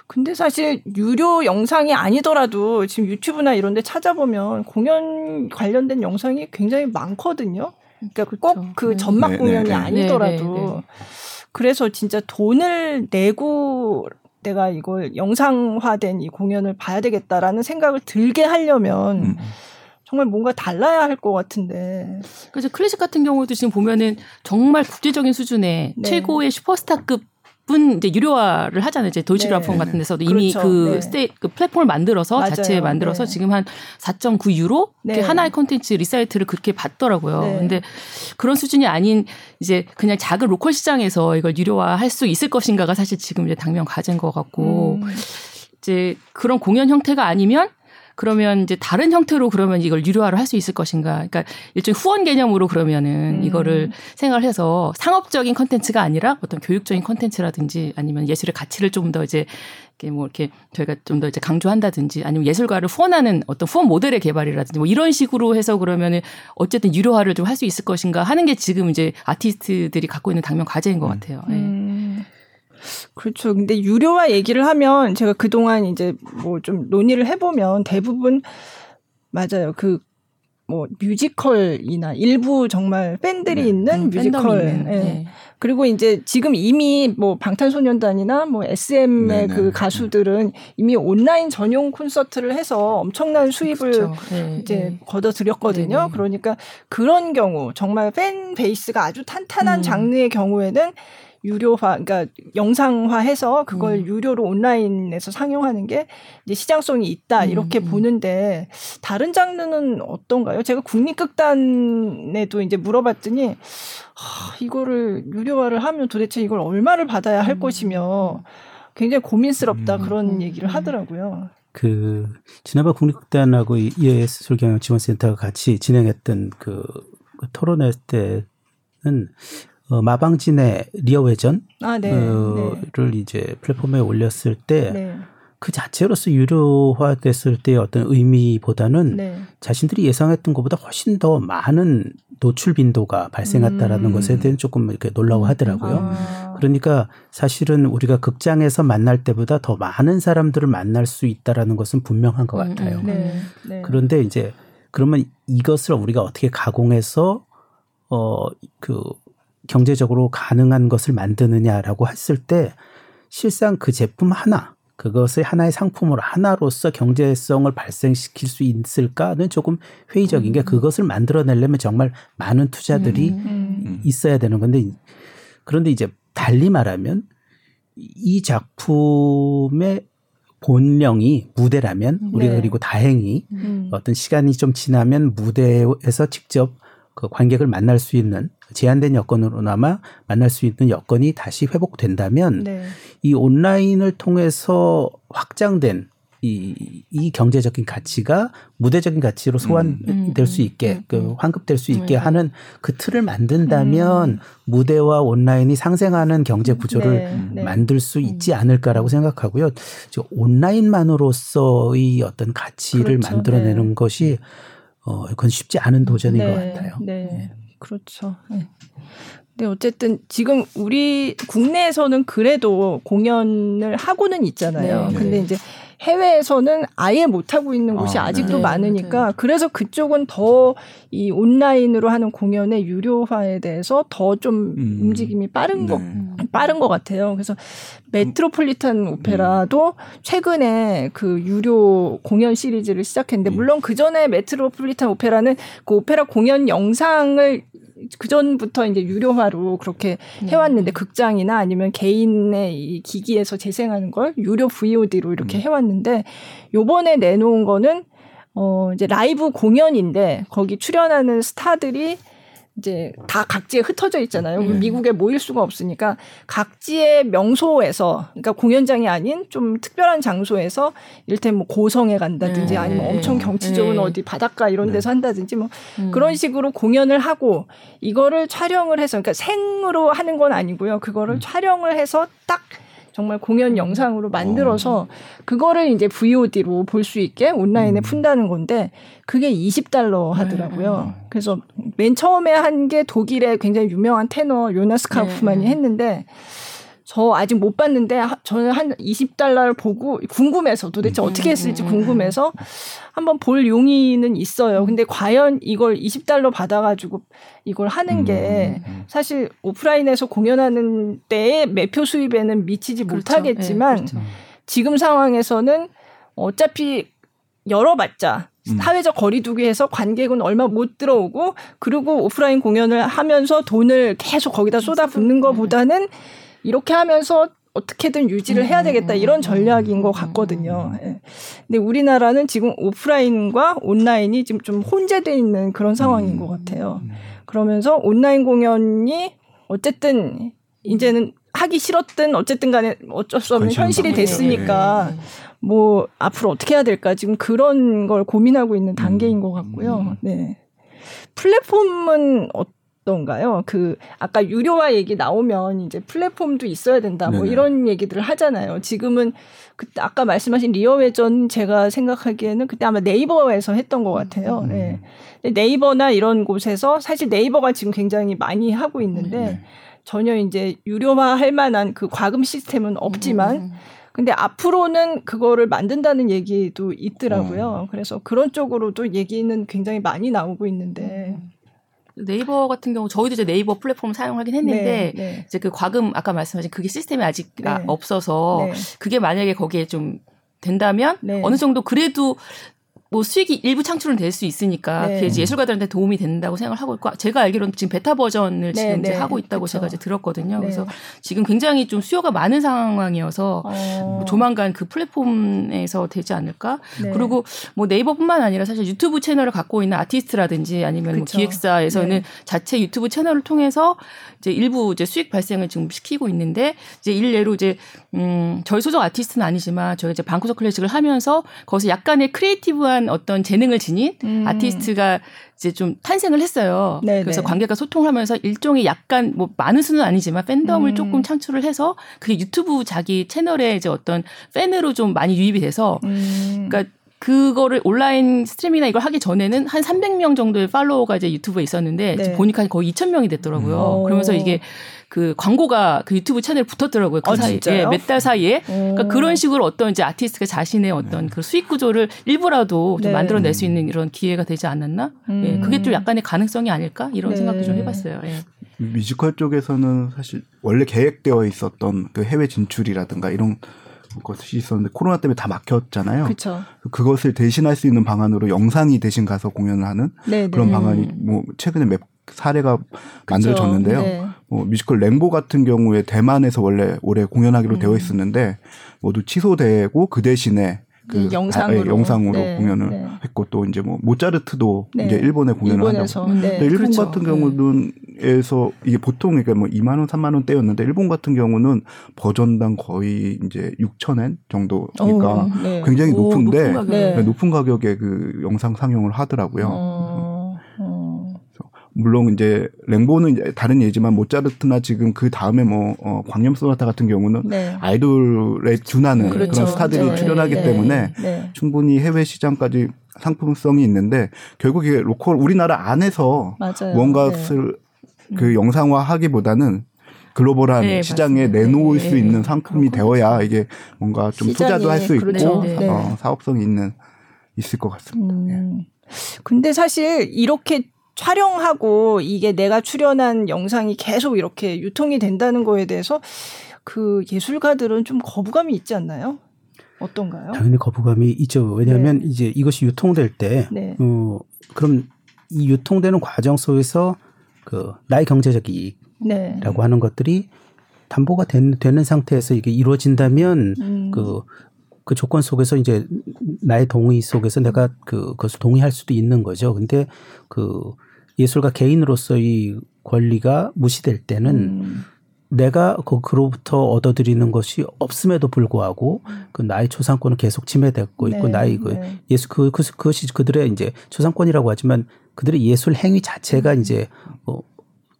근데 사실 유료 영상이 아니더라도 지금 유튜브나 이런 데 찾아보면 공연 관련된 영상이 굉장히 많거든요. 그러니까 그렇죠. 꼭그 네. 전막 네, 공연이 네, 네. 아니더라도 네, 네, 그래서 진짜 돈을 내고 내가 이걸 영상화된 이 공연을 봐야 되겠다라는 생각을 들게 하려면 음. 정말 뭔가 달라야 할 것 같은데. 그래서 클래식 같은 경우도 지금 보면은 정말 국제적인 수준의 네. 최고의 슈퍼스타급 분 이제 유료화를 하잖아요. 이제 돌시그라폰 네. 같은 데서도 이미 그렇죠. 그 네. Stage 그 플랫폼을 만들어서 맞아요. 자체 만들어서 네. 지금 한 4.9 유로 네. 하나의 콘텐츠 리사이틀을 그렇게 받더라고요. 네. 근데 그런 수준이 아닌 이제 그냥 작은 local 시장에서 이걸 유료화할 수 있을 것인가가 사실 지금 이제 당면 과제인 것 같고 음. 이제 그런 공연 형태가 아니면 그러면 이제 다른 형태로 그러면 이걸 유료화를 할 수 있을 것인가. 그러니까 일종의 후원 개념으로 그러면은 음. 이거를 생각을 해서 상업적인 컨텐츠가 아니라 어떤 교육적인 컨텐츠라든지 아니면 예술의 가치를 좀 더 이제 이렇게 뭐 이렇게 저희가 좀 더 이제 강조한다든지 아니면 예술가를 후원하는 어떤 후원 모델의 개발이라든지 뭐 이런 식으로 해서 그러면은 어쨌든 유료화를 좀 할 수 있을 것인가 하는 게 지금 이제 아티스트들이 갖고 있는 당면 과제인 것 음. 같아요. 네. 음. 그렇죠. 근데 유료화 얘기를 하면 제가 그동안 이제 뭐 좀 논의를 해보면 대부분 맞아요. 그 뭐 뮤지컬이나 일부 정말 팬들이 네. 있는 음, 뮤지컬. 있는, 예. 네. 그리고 이제 지금 이미 뭐 방탄소년단이나 뭐 SM의 네네. 그 가수들은 이미 온라인 전용 콘서트를 해서 엄청난 수입을 그렇죠. 네, 이제 네. 거둬들였거든요. 네네. 그러니까 그런 경우 정말 팬 베이스가 아주 탄탄한 음. 장르의 경우에는 유료화, 그러니까 영상화해서 그걸 음. 유료로 온라인에서 상영하는 게 이제 시장성이 있다 음, 이렇게 음. 보는데 다른 장르는 어떤가요? 제가 국립극단에도 이제 물어봤더니 하, 이거를 유료화를 하면 도대체 이걸 얼마를 받아야 할 음. 것이며 굉장히 고민스럽다 음. 그런 얘기를 하더라고요. 그 지난번 국립극단하고 EAS 술경영지원센터가 같이 진행했던 그, 그 토론회 때는 어, 마방진의 리어회전을 아, 네. 어, 네. 이제 플랫폼에 올렸을 때그 네. 그 자체로서 유료화됐을 때의 어떤 의미보다는 네. 자신들이 예상했던 것보다 훨씬 더 많은 노출 빈도가 발생했다라는 음. 것에 대해 조금 이렇게 놀라워하더라고요. 아. 그러니까 사실은 우리가 극장에서 만날 때보다 더 많은 사람들을 만날 수 있다라는 것은 분명한 것 음, 같아요. 음, 네. 그런데 이제 그러면 이것을 우리가 어떻게 가공해서 어그 경제적으로 가능한 것을 만드느냐라고 했을 때 실상 그 제품 하나 그것을 하나의 상품으로 하나로서 경제성을 발생시킬 수 있을까는 조금 회의적인 게 음. 그것을 만들어내려면 정말 많은 투자들이 음, 음. 있어야 되는 건데 그런데 이제 달리 말하면 이 작품의 본령이 무대라면 우리가 네. 그리고 다행히 음. 어떤 시간이 좀 지나면 무대에서 직접 그 관객을 만날 수 있는 제한된 여건으로나마 만날 수 있는 여건이 다시 회복된다면 네. 이 온라인을 통해서 확장된 이, 이 경제적인 가치가 무대적인 가치로 소환될 음, 음, 수 있게 음, 그 음. 환급될 수 있게 네. 하는 그 틀을 만든다면 음. 무대와 온라인이 상생하는 경제 구조를 네, 네. 만들 수 있지 않을까라고 생각하고요. 온라인만으로서의 어떤 가치를 그렇죠. 만들어내는 네. 것이 어, 그건 쉽지 않은 도전인 네, 것 같아요. 네, 네. 그렇죠. 네. 근데 어쨌든 지금 우리 국내에서는 그래도 공연을 하고는 있잖아요. 네, 근데 네. 이제 해외에서는 아예 못 하고 있는 곳이 아, 직도 네. 많으니까 네. 그래서 그쪽은 더 이 온라인으로 하는 공연의 유료화에 대해서 더좀 음. 움직임이 빠른 네. 거 빠른 것 같아요. 그래서 메트로폴리탄 오페라도 음. 최근에 그 유료 공연 시리즈를 시작했는데 음. 물론 그 전에 메트로폴리탄 오페라는 그 오페라 공연 영상을 그 전부터 이제 유료화로 그렇게 음. 해왔는데 극장이나 아니면 개인의 이 기기에서 재생하는 걸 유료 VOD로 이렇게 음. 해왔는데 요번에 내놓은 거는 어 이제 라이브 공연인데 거기 출연하는 스타들이 이제 다 각지에 흩어져 있잖아요. 음. 미국에 모일 수가 없으니까 각지의 명소에서 그러니까 공연장이 아닌 좀 특별한 장소에서 일테면 뭐 고성에 간다든지 네. 아니면 엄청 경치 좋은 네. 어디 바닷가 이런 네. 데서 한다든지 뭐 음. 그런 식으로 공연을 하고 이거를 촬영을 해서 그러니까 생으로 하는 건 아니고요. 그거를 음. 촬영을 해서 딱 정말 공연 음. 영상으로 만들어서 어. 그거를 이제 VOD로 볼 수 있게 온라인에 음. 푼다는 건데 그게 20달러 하더라고요. 네. 그래서 맨 처음에 한 게 독일의 굉장히 유명한 테너 요나스 카우프만이 네. 했는데 저 아직 못 봤는데 저는 한 20달러를 보고 궁금해서 도대체 어떻게 했을지 궁금해서 한번 볼 용의는 있어요. 근데 과연 이걸 20달러 받아가지고 이걸 하는 게 사실 오프라인에서 공연하는 때의 매표 수입에는 미치지 그렇죠. 못하겠지만 네, 그렇죠. 지금 상황에서는 어차피 열어봤자 사회적 거리두기에서 관객은 얼마 못 들어오고 그리고 오프라인 공연을 하면서 돈을 계속 거기다 쏟아붓는 것보다는 이렇게 하면서 어떻게든 유지를 해야 되겠다 이런 전략인 것 같거든요. 예. 근데 우리나라는 지금 오프라인과 온라인이 지금 좀 혼재돼 있는 그런 상황인 것 같아요. 그러면서 온라인 공연이 어쨌든 이제는 하기 싫었든 어쨌든 간에 어쩔 수 없는 현실이 됐으니까 뭐 앞으로 어떻게 해야 될까 지금 그런 걸 고민하고 있는 단계인 것 같고요. 네. 플랫폼은 어, 어떤가요? 그 아까 유료화 얘기 나오면 이제 플랫폼도 있어야 된다. 뭐 네네. 이런 얘기들을 하잖아요. 지금은 그때 아까 말씀하신 리어웨전 제가 생각하기에는 그때 아마 네이버에서 했던 것 같아요. 음. 네. 네이버나 이런 곳에서 사실 네이버가 지금 굉장히 많이 하고 있는데 네 전혀 이제 유료화 할 만한 그 과금 시스템은 없지만 음. 근데 앞으로는 그거를 만든다는 얘기도 있더라고요. 어. 그래서 그런 쪽으로도 얘기는 굉장히 많이 나오고 있는데. 음. 네이버 같은 경우 저희도 이제 네이버 플랫폼 사용하긴 했는데 네, 네. 이제 그 과금 아까 말씀하신 그게 시스템이 아직 네. 없어서 네. 그게 만약에 거기에 좀 된다면 네. 어느 정도 그래도 뭐 수익이 일부 창출은 될 수 있으니까 네. 그게 예술가들한테 도움이 된다고 생각을 하고 있고 제가 알기로는 지금 베타 버전을 네, 지금 이제 네. 하고 있다고 그쵸. 제가 이제 들었거든요. 네. 그래서 지금 굉장히 좀 수요가 많은 상황이어서 어. 뭐 조만간 그 플랫폼에서 되지 않을까. 네. 그리고 뭐 네이버뿐만 아니라 사실 유튜브 채널을 갖고 있는 아티스트라든지 아니면 뭐 기획사에서는 네. 자체 유튜브 채널을 통해서 이제 일부 이제 수익 발생을 지금 시키고 있는데 이제 일례로 이제 음 저희 소속 아티스트는 아니지만 저희 이제 방구석 클래식을 하면서 거기서 약간의 creative한 어떤 재능을 지닌 음. 아티스트가 이제 좀 탄생을 했어요. 네네. 그래서 네. 관객과 소통을 하면서 일종의 약간 뭐 많은 수는 아니지만 팬덤을 음. 조금 창출을 해서 그게 유튜브 자기 채널에 이제 어떤 팬으로 좀 많이 유입이 돼서 음. 그러니까 그거를 온라인 스트리밍이나 이걸 하기 전에는 한 300명 정도의 팔로워가 이제 유튜브에 있었는데 네. 보니까 거의 2,000명이 됐더라고요. 음. 그러면서 이게 그 광고가 그 유튜브 채널에 붙었더라고요. 그 아, 사이에 예, 몇달 사이에. 그러니까 그런 식으로 어떤 이제 아티스트가 자신의 어떤 그 수익 구조를 일부라도 좀 네. 만들어낼 수 있는 이런 기회가 되지 않았나? 음. 예, 그게 좀 약간의 가능성이 아닐까 이런 네. 생각도 좀 해봤어요. 예. 뮤지컬 쪽에서는 사실 원래 계획되어 있었던 그 해외 진출이라든가 이런 것이 있었는데 코로나 때문에 다 막혔잖아요. 그쵸. 그것을 대신할 수 있는 방안으로 영상이 대신 가서 공연을 하는 네네. 그런 네. 방안이 뭐 최근에 몇 사례가 만들어졌는데요. 네. 뭐 뮤지컬 랭보 같은 경우에 대만에서 원래 올해 공연하기로 음. 되어 있었는데 모두 취소되고 그 대신에 그 영상으로, 아, 예, 영상으로 네, 공연을 네. 했고 또 이제 뭐 모차르트도 네. 이제 일본에 공연을 일본에서, 한다고. 네. 일본 그렇죠. 같은 경우는 에서 이게 보통 그러니까 뭐 2만 원, 3만 원대였는데 일본 같은 경우는 버전당 거의 이제 6천엔 정도니까 오, 네. 굉장히 높은데 오, 높은, 가격. 높은 가격에 그 영상 상영을 하더라고요. 어. 물론 이제 랭보는 이제 다른 예지만 모차르트나 지금 그 다음에 뭐 어, 광염 소나타 같은 경우는 네. 아이돌에 준하는 그렇죠. 그런 스타들이 네. 출연하기 네. 때문에 네. 충분히 해외 시장까지 상품성이 있는데 결국 이게 로컬 우리나라 안에서 맞아요. 뭔가를 네. 그 영상화하기보다는 글로벌한 네, 시장에 맞습니다. 내놓을 수 있는 상품이 되어야 이게 뭔가 좀 투자도 할 수 있고 그렇죠. 어, 사업성이 있는 있을 것 같습니다. 음. 근데 사실 이렇게 촬영하고 이게 내가 출연한 영상이 계속 이렇게 유통이 된다는 거에 대해서 그 예술가들은 좀 거부감이 있지 않나요? 어떤가요? 당연히 거부감이 있죠. 왜냐하면 네. 이제 이것이 유통될 때, 네. 어, 그럼 이 유통되는 과정 속에서 그 나의 경제적 이익이라고 네. 하는 것들이 담보가 된, 되는 상태에서 이게 이루어진다면 음. 그, 그 조건 속에서 이제 나의 동의 속에서 내가 그, 그것을 동의할 수도 있는 거죠. 근데 그 예술가 개인으로서의 권리가 무시될 때는 음. 내가 그 그로부터 얻어들이는 것이 없음에도 불구하고 그 나의 초상권은 계속 침해됐고 네, 있고 나의 그 네. 예술 그, 그 그것이 그들의 이제 초상권이라고 하지만 그들의 예술 행위 자체가 음. 이제 어,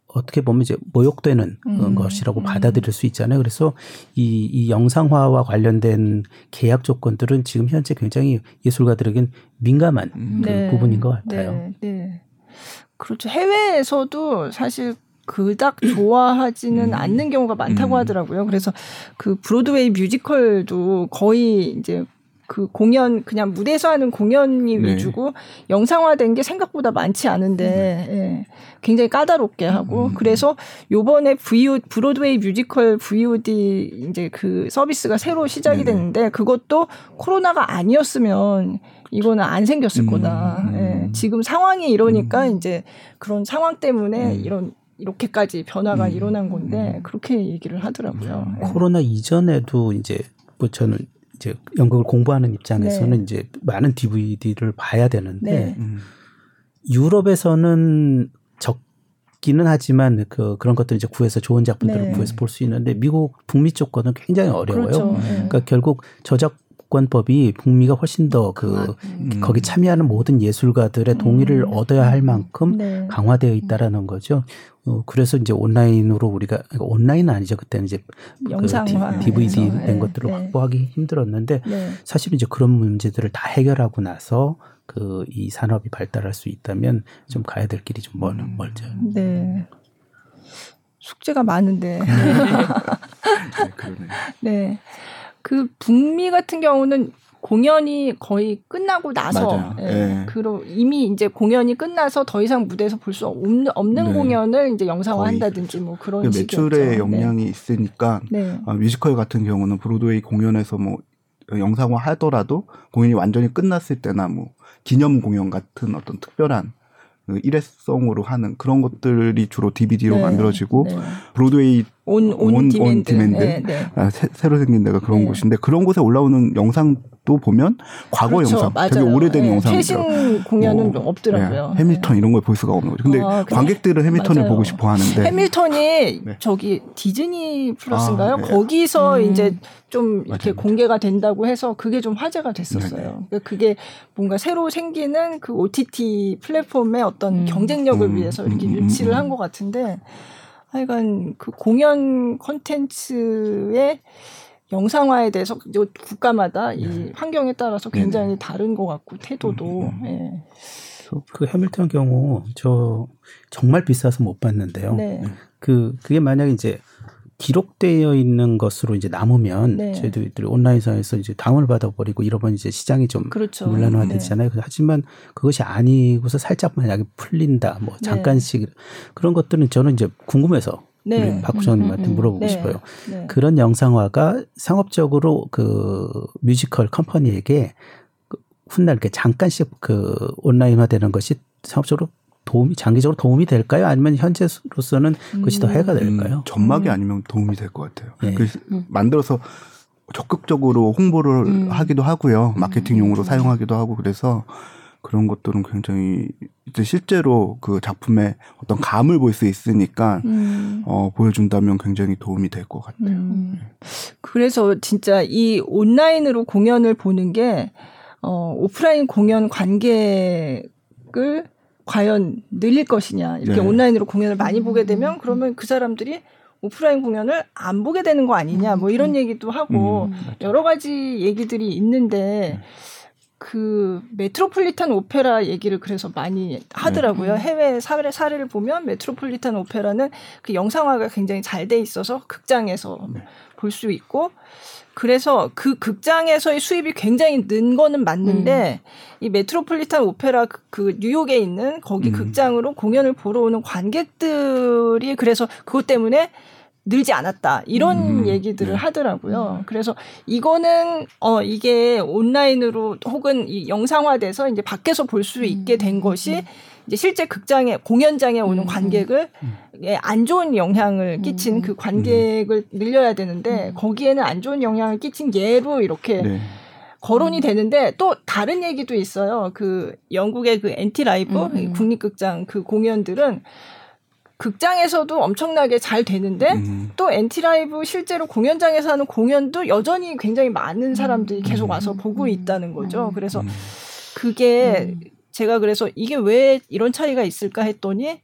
어떻게 보면 이제 모욕되는 음. 것이라고 음. 받아들일 수 있잖아요. 그래서 이, 이 영상화와 관련된 계약 조건들은 지금 현재 굉장히 예술가들에겐 민감한 음. 그 네. 부분인 것 같아요. 네. 네. 그렇죠. 해외에서도 사실 그닥 좋아하지는 음. 않는 경우가 많다고 음. 하더라고요. 그래서 그 브로드웨이 뮤지컬도 거의 이제 그 공연 그냥 무대에서 하는 공연이 네. 위주고 영상화된 게 생각보다 많지 않은데 음. 예, 굉장히 까다롭게 하고 음. 그래서 요번에 VO 브로드웨이 뮤지컬 VOD 이제 그 서비스가 새로 시작이 됐는데 그것도 코로나가 아니었으면 이거는 안 생겼을 음. 거다. 예. 지금 상황이 이러니까 음. 이제 그런 상황 때문에 음. 이런 이렇게까지 변화가 음. 일어난 건데 음. 그렇게 얘기를 하더라고요. 예. 코로나 이전에도 이제 뭐 저는 이제 연극을 공부하는 입장에서는 네. 이제 많은 DVD를 봐야 되는데 네. 음. 유럽에서는 적기는 하지만 그 그런 것들 이제 구해서 좋은 작품들을 네. 구해서 볼 수 있는데 미국 북미 쪽 거는 굉장히 어려워요. 그렇죠. 네. 그러니까 결국 저작 권법이 북미가 훨씬 더그 아, 음. 거기 참여하는 모든 예술가들의 동의를 음. 얻어야 할 만큼 네. 강화되어 있다라는 거죠. 어, 그래서 이제 온라인으로 우리가 온라인은 아니죠. 그때는 이제 영상화 그 DVD 된 네. 것들을 네. 확보하기 힘들었는데 네. 사실 이제 그런 문제들을 다 해결하고 나서 그 이 산업이 발달할 수 있다면 좀 가야 될 길이 좀 멀, 음. 멀죠. 네. 숙제가 많은데. 네. 네. 그 북미 같은 경우는 공연이 거의 끝나고 나서 예, 네. 그로 이미 이제 공연이 끝나서 더 이상 무대에서 볼 수 없는 없는 네. 공연을 이제 영상화한다든지 뭐 그런 그 매출에 영향이 네. 있으니까 네. 어, 뮤지컬 같은 경우는 브로드웨이 공연에서 뭐 영상화 하더라도 공연이 완전히 끝났을 때나 뭐 기념 공연 같은 어떤 특별한 그 일회성으로 하는 그런 것들이 주로 DVD로 네. 만들어지고 네. 브로드웨이 On, On, On Demand, Demand. 네, 네. 아, 새, 로 생긴 데가 그런 네. 곳인데 그런 곳에 올라오는 영상도 보면 과거 그렇죠. 영상 맞아요. 되게 오래된 네. 영상이더라고요. 최신 공연은 뭐, 없더라고요. 네. 해밀턴 이런 걸 볼 수가 없는 거죠. 근데 아, 관객들은 해밀턴을 맞아요. 보고 싶어 하는데 해밀턴이 저기 디즈니 플러스인가요? 아, 거기서 음. 이제 좀 이렇게 맞아요. 공개가 된다고 해서 그게 좀 화제가 됐었어요. 그러니까 그게 뭔가 새로 생기는 그 OTT 플랫폼의 어떤 음. 경쟁력을 음. 위해서 이렇게 음. 유치를 음. 한것 같은데 하여간 그 공연 콘텐츠의 영상화에 대해서 국가마다 이 네. 환경에 따라서 굉장히 다른 것 같고 태도도. 음, 음, 음. 예. 그 해밀턴 경우 저 정말 비싸서 못 봤는데요. 네. 그 그게 만약에 이제 기록되어 있는 것으로 이제 남으면 네. 저희들이 온라인상에서 이제 다운을 받아버리고 이러면 이제 시장이 좀 그렇죠. 물란화되잖아요. 네. 하지만 그것이 아니고서 살짝 만약에 풀린다, 뭐 네. 잠깐씩 네. 그런 것들은 저는 이제 궁금해서 네. 우리 박 부장님한테 음, 음, 음. 물어보고 네. 싶어요. 네. 그런 영상화가 상업적으로 그 뮤지컬 컴퍼니에게 그 훗날 이렇게 잠깐씩 그 온라인화되는 것이 상업적으로 도움이 장기적으로 도움이 될까요? 아니면 현재로서는 그것이 더 해가 될까요? 음, 전막이 음. 아니면 도움이 될 것 같아요. 네. 그 만들어서 적극적으로 홍보를 음. 하기도 하고요. 마케팅용으로 음. 사용하기도 하고 그래서 그런 것들은 굉장히 이제 실제로 그 작품의 어떤 감을 볼 수 있으니까 음. 어, 보여준다면 굉장히 도움이 될 것 같아요. 음. 네. 그래서 진짜 이 온라인으로 공연을 보는 게 어, 오프라인 공연 관객을 과연 늘릴 것이냐 이렇게 네. 온라인으로 공연을 많이 보게 되면 그러면 그 사람들이 오프라인 공연을 안 보게 되는 거 아니냐 뭐 이런 음. 얘기도 하고 음, 여러 가지 얘기들이 있는데 그 메트로폴리탄 오페라 얘기를 그래서 많이 하더라고요. 네. 해외 사례 사례를 보면 메트로폴리탄 오페라는 그 영상화가 굉장히 잘 돼 있어서 극장에서 네. 볼수 있고 그래서 그 극장에서의 수입이 굉장히 는 거는 맞는데 음. 이 메트로폴리탄 오페라 그, 그 뉴욕에 있는 거기 음. 극장으로 공연을 보러 오는 관객들이 그래서 그것 때문에 늘지 않았다 이런 음. 얘기들을 네. 하더라고요. 그래서 이거는 어 이게 온라인으로 혹은 이 영상화돼서 이제 밖에서 볼 수 있게 된 음. 것이 이제 실제 극장에 공연장에 오는 음. 관객을 음. 예, 안 좋은 영향을 끼친 음. 그 관객을 늘려야 되는데 거기에는 안 좋은 영향을 끼친 예로 이렇게 네. 거론이 되는데 또 다른 얘기도 있어요. 그 영국의 그 NT Live 음. 국립극장 그 공연들은 극장에서도 엄청나게 잘 되는데 음. 또 NT Live 실제로 공연장에서 하는 공연도 여전히 굉장히 많은 사람들이 계속 와서 보고 있다는 거죠. 그래서 그게 제가 그래서 이게 왜 이런 차이가 있을까 했더니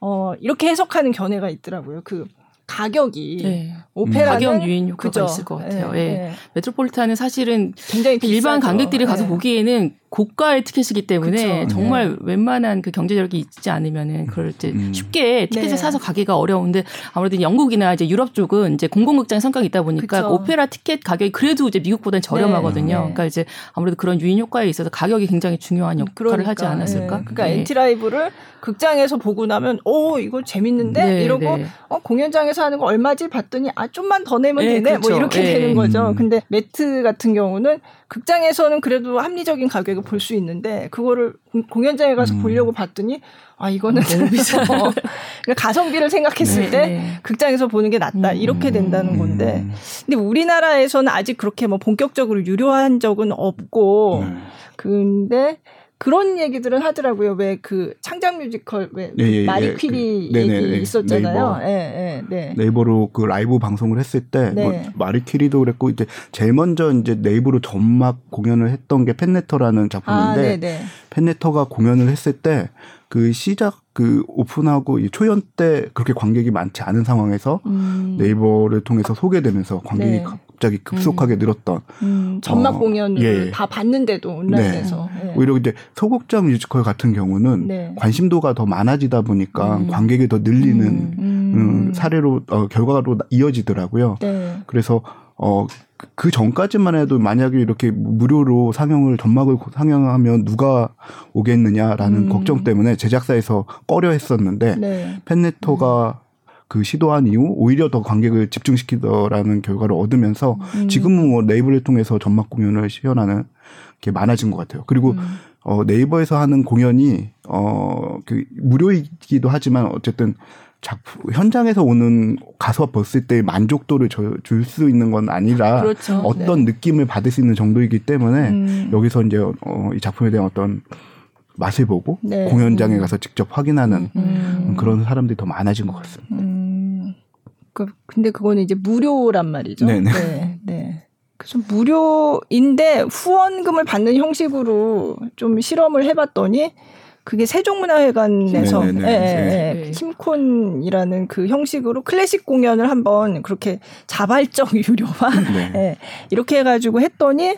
어 이렇게 해석하는 견해가 있더라고요. 그 가격이 네. 오페라 가격 유인 효과가 그죠? 있을 것 같아요. 예. 네. 네. 메트로폴리탄은 사실은 굉장히 일반 관객들이 가서 네. 보기에는 고가의 티켓이기 때문에 그쵸. 정말 네. 웬만한 그 경제력이 있지 않으면은 그걸 이제 음. 쉽게 티켓을 네. 사서 가기가 어려운데 아무래도 영국이나 이제 유럽 쪽은 이제 공공극장 성격이 있다 보니까 그쵸. 오페라 티켓 가격이 그래도 이제 미국보다는 저렴하거든요. 네. 그러니까 이제 아무래도 그런 유인 효과에 있어서 가격이 굉장히 중요한 역할을 그러니까, 하지 않았을까? 그러니까 엔티라이브를 극장에서 보고 나면 오 이거 재밌는데 이러고 어 공연장에서 하는 거 얼마지 봤더니 아 좀만 더 내면 되네 뭐 이렇게 되는 거죠. 음. 근데 매트 같은 경우는 극장에서는 그래도 합리적인 가격을 볼 수 있는데 그거를 공연장에 가서 음. 보려고 봤더니 아 이거는 너무 비싸. 그러니까 가성비를 생각했을 네. 때 네. 극장에서 보는 게 낫다 이렇게 된다는 음. 건데 근데 우리나라에서는 아직 그렇게 뭐 본격적으로 유료한 적은 없고 음. 근데 그런 얘기들은 하더라고요. 왜 그 창작 뮤지컬 왜 예, 예, 마리 예, 퀴리 그, 얘기 네네, 있었잖아요. 네이버, 예, 예, 네. 네이버로 그 라이브 방송을 했을 때 네. 뭐 마리 퀴리도 그랬고 이제 제일 먼저 이제 네이버로 전막 공연을 했던 게 팬레터라는 작품인데 아, 팬레터가 공연을 했을 때 그 시작 그 오픈하고 이 초연 때 그렇게 관객이 많지 않은 상황에서 음. 네이버를 통해서 소개되면서 관객이 네. 갑자기 급속하게 음. 늘었던 음, 전막 어, 공연을 예. 다 봤는데도 온라인에서 네. 네. 오히려 이제 소극장 뮤지컬 같은 경우는 네. 관심도가 더 많아지다 보니까 음. 관객이 더 늘리는 음. 음. 음, 사례로 어, 결과로 이어지더라고요. 네. 그래서 어, 그 전까지만 해도 만약에 이렇게 무료로 상영을 전막을 상영하면 누가 오겠느냐라는 음. 걱정 때문에 제작사에서 꺼려 했었는데 네. 팬네토가 음. 그 시도한 이후 오히려 더 관객을 집중시키더라는 결과를 얻으면서 음. 지금은 뭐 네이버를 통해서 전막 공연을 시연하는 게 많아진 것 같아요. 그리고 음. 어 네이버에서 하는 공연이 어 그 무료이기도 하지만 어쨌든 작품 현장에서 오는 가서 봤을 때 만족도를 줄 수 있는 건 아니라 그렇죠. 어떤 네. 느낌을 받을 수 있는 정도이기 때문에 음. 여기서 이제 어, 이 작품에 대한 어떤 맛을 보고 네. 공연장에 음. 가서 직접 확인하는 음. 그런 사람들이 더 많아진 것 같습니다. 음. 그 근데 그거는 이제 무료란 말이죠. 네네. 네, 네. 그래서 무료인데 후원금을 받는 형식으로 좀 실험을 해봤더니 그게 세종문화회관에서 네, 네, 네. 예, 예, 예. 힘콘이라는 그 형식으로 클래식 공연을 한번 그렇게 자발적 유료화 네. 예, 이렇게 해가지고 했더니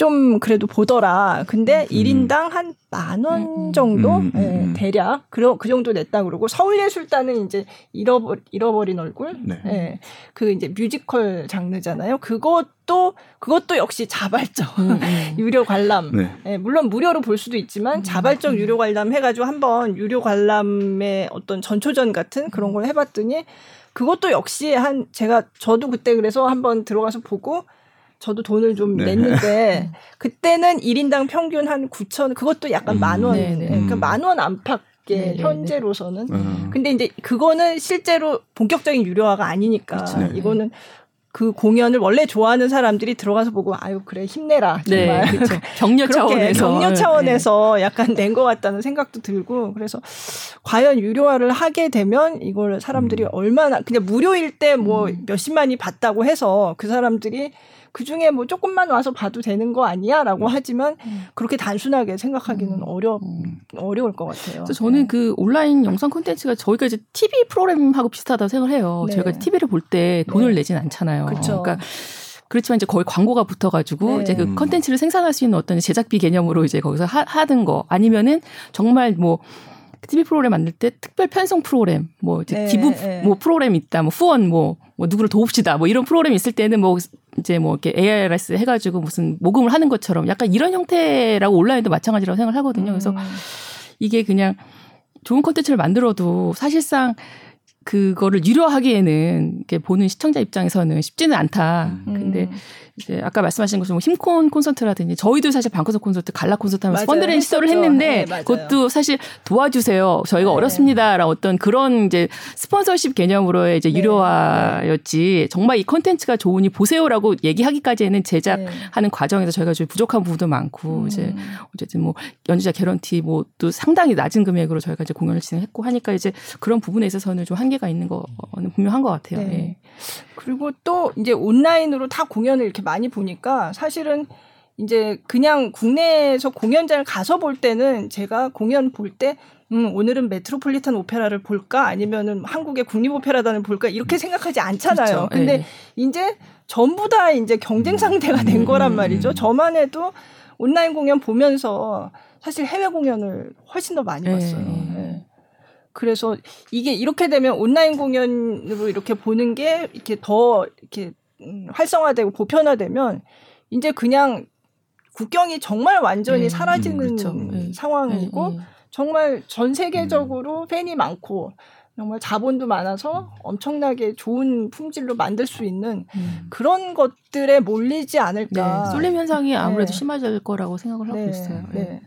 좀 그래도 보더라. 근데 음. 1인당 한 만원 음, 음. 정도? 음, 음, 예, 음. 대략. 그, 그 정도 냈다 그러고 서울예술단은 이제 잃어버, 잃어버린 얼굴? 네. 예, 그 이제 뮤지컬 장르잖아요. 그것도, 그것도 역시 자발적. 유료 관람. 네. 예, 물론 무료로 볼 수도 있지만 자발적 유료 관람 해가지고 한번 유료 관람의 어떤 전초전 같은 그런 걸 해봤더니 그것도 역시 한, 제가, 저도 그때 그래서 한번 들어가서 보고 저도 돈을 좀 네. 냈는데 그때는 1인당 평균 한 9천 그것도 약간 음. 만 원. 네, 네. 그러니까 음. 만원 안팎 게 현재로서는. 음. 근데 이제 그거는 실제로 본격적인 유료화가 아니니까 그렇죠. 이거는 그 공연을 원래 좋아하는 사람들이 들어가서 보고 아유 그래 힘내라 네, 정말 네, 그렇죠. 격려 차원에서 격려 차원에서 네. 약간 낸 것 같다는 생각도 들고 그래서 과연 유료화를 하게 되면 이걸 사람들이 음. 얼마나 그냥 무료일 때뭐 음. 몇십만이 봤다고 해서 그 사람들이 그 중에 뭐 조금만 와서 봐도 되는 거 아니야라고 음. 하지만 음. 그렇게 단순하게 생각하기는 음. 어려 음. 어려울 것 같아요. 그래서 저는 네. 그 온라인 영상 콘텐츠가 저희가 이제 TV 프로그램하고 비슷하다고 생각을 해요. 네. 저희가 TV를 볼 때 돈을 네. 내진 않잖아요. 그렇죠. 그러니까 그렇지만 이제 거의 광고가 붙어가지고 네. 이제 그 컨텐츠를 생산할 수 있는 어떤 제작비 개념으로 이제 거기서 하, 하는 거 아니면은 정말 뭐 TV 프로그램 만들 때 특별 편성 프로그램, 뭐 이제 네, 기부 네. 뭐 프로그램 있다, 뭐 후원 뭐, 뭐 누구를 도웁시다, 뭐 이런 프로그램 있을 때는 뭐 이제 뭐 이렇게 ARS 해가지고 무슨 모금을 하는 것처럼 약간 이런 형태라고 온라인도 마찬가지라고 생각을 하거든요. 그래서 음. 이게 그냥 좋은 콘텐츠를 만들어도 사실상 그거를 유료하기에는 이렇게 보는 시청자 입장에서는 쉽지는 않다. 음. 근데 이제 아까 말씀하신 것처럼 뭐 힘콘 콘서트라든지 저희도 사실 방구석 콘서트, 갈라 콘서트 하면서 펀드레이 시도를 했는데 네, 그것도 사실 도와주세요. 저희가 네. 어렵습니다라는 어떤 그런 이제 스폰서십 개념으로의 이제 네. 유료화였지 네. 정말 이 콘텐츠가 좋으니 보세요라고 얘기하기까지는 제작하는 네. 과정에서 저희가 좀 부족한 부분도 많고 음. 이제 어쨌든 뭐 연주자 개런티 뭐 또 상당히 낮은 금액으로 저희가 이제 공연을 진행했고 하니까 이제 그런 부분에 있어서는 좀 한계가 있는 거는 분명한 것 같아요. 네. 예. 그리고 또 이제 온라인으로 다 공연을 이렇게 많이 보니까 사실은 이제 그냥 국내에서 공연장을 가서 볼 때는 제가 공연 볼 때 음, 오늘은 메트로폴리탄 오페라를 볼까 아니면은 한국의 국립오페라단을 볼까 이렇게 생각하지 않잖아요. 그렇죠. 근데 네. 이제 전부 다 이제 경쟁 상대가 된 음, 거란 음, 말이죠. 음. 저만 해도 온라인 공연 보면서 사실 해외 공연을 훨씬 더 많이 네. 봤어요. 네. 그래서 이게 이렇게 되면 온라인 공연으로 이렇게 보는 게 이렇게 더 이렇게 음, 활성화되고 보편화되면 이제 그냥 국경이 정말 완전히 네. 사라지는 그렇죠. 네. 상황이고 네. 정말 전 세계적으로 음. 팬이 많고 정말 자본도 많아서 엄청나게 좋은 품질로 만들 수 있는 음. 그런 것들에 몰리지 않을까. 네. 쏠림 현상이 아무래도 네. 심해질 거라고 생각을 하고 네. 있어요. 네.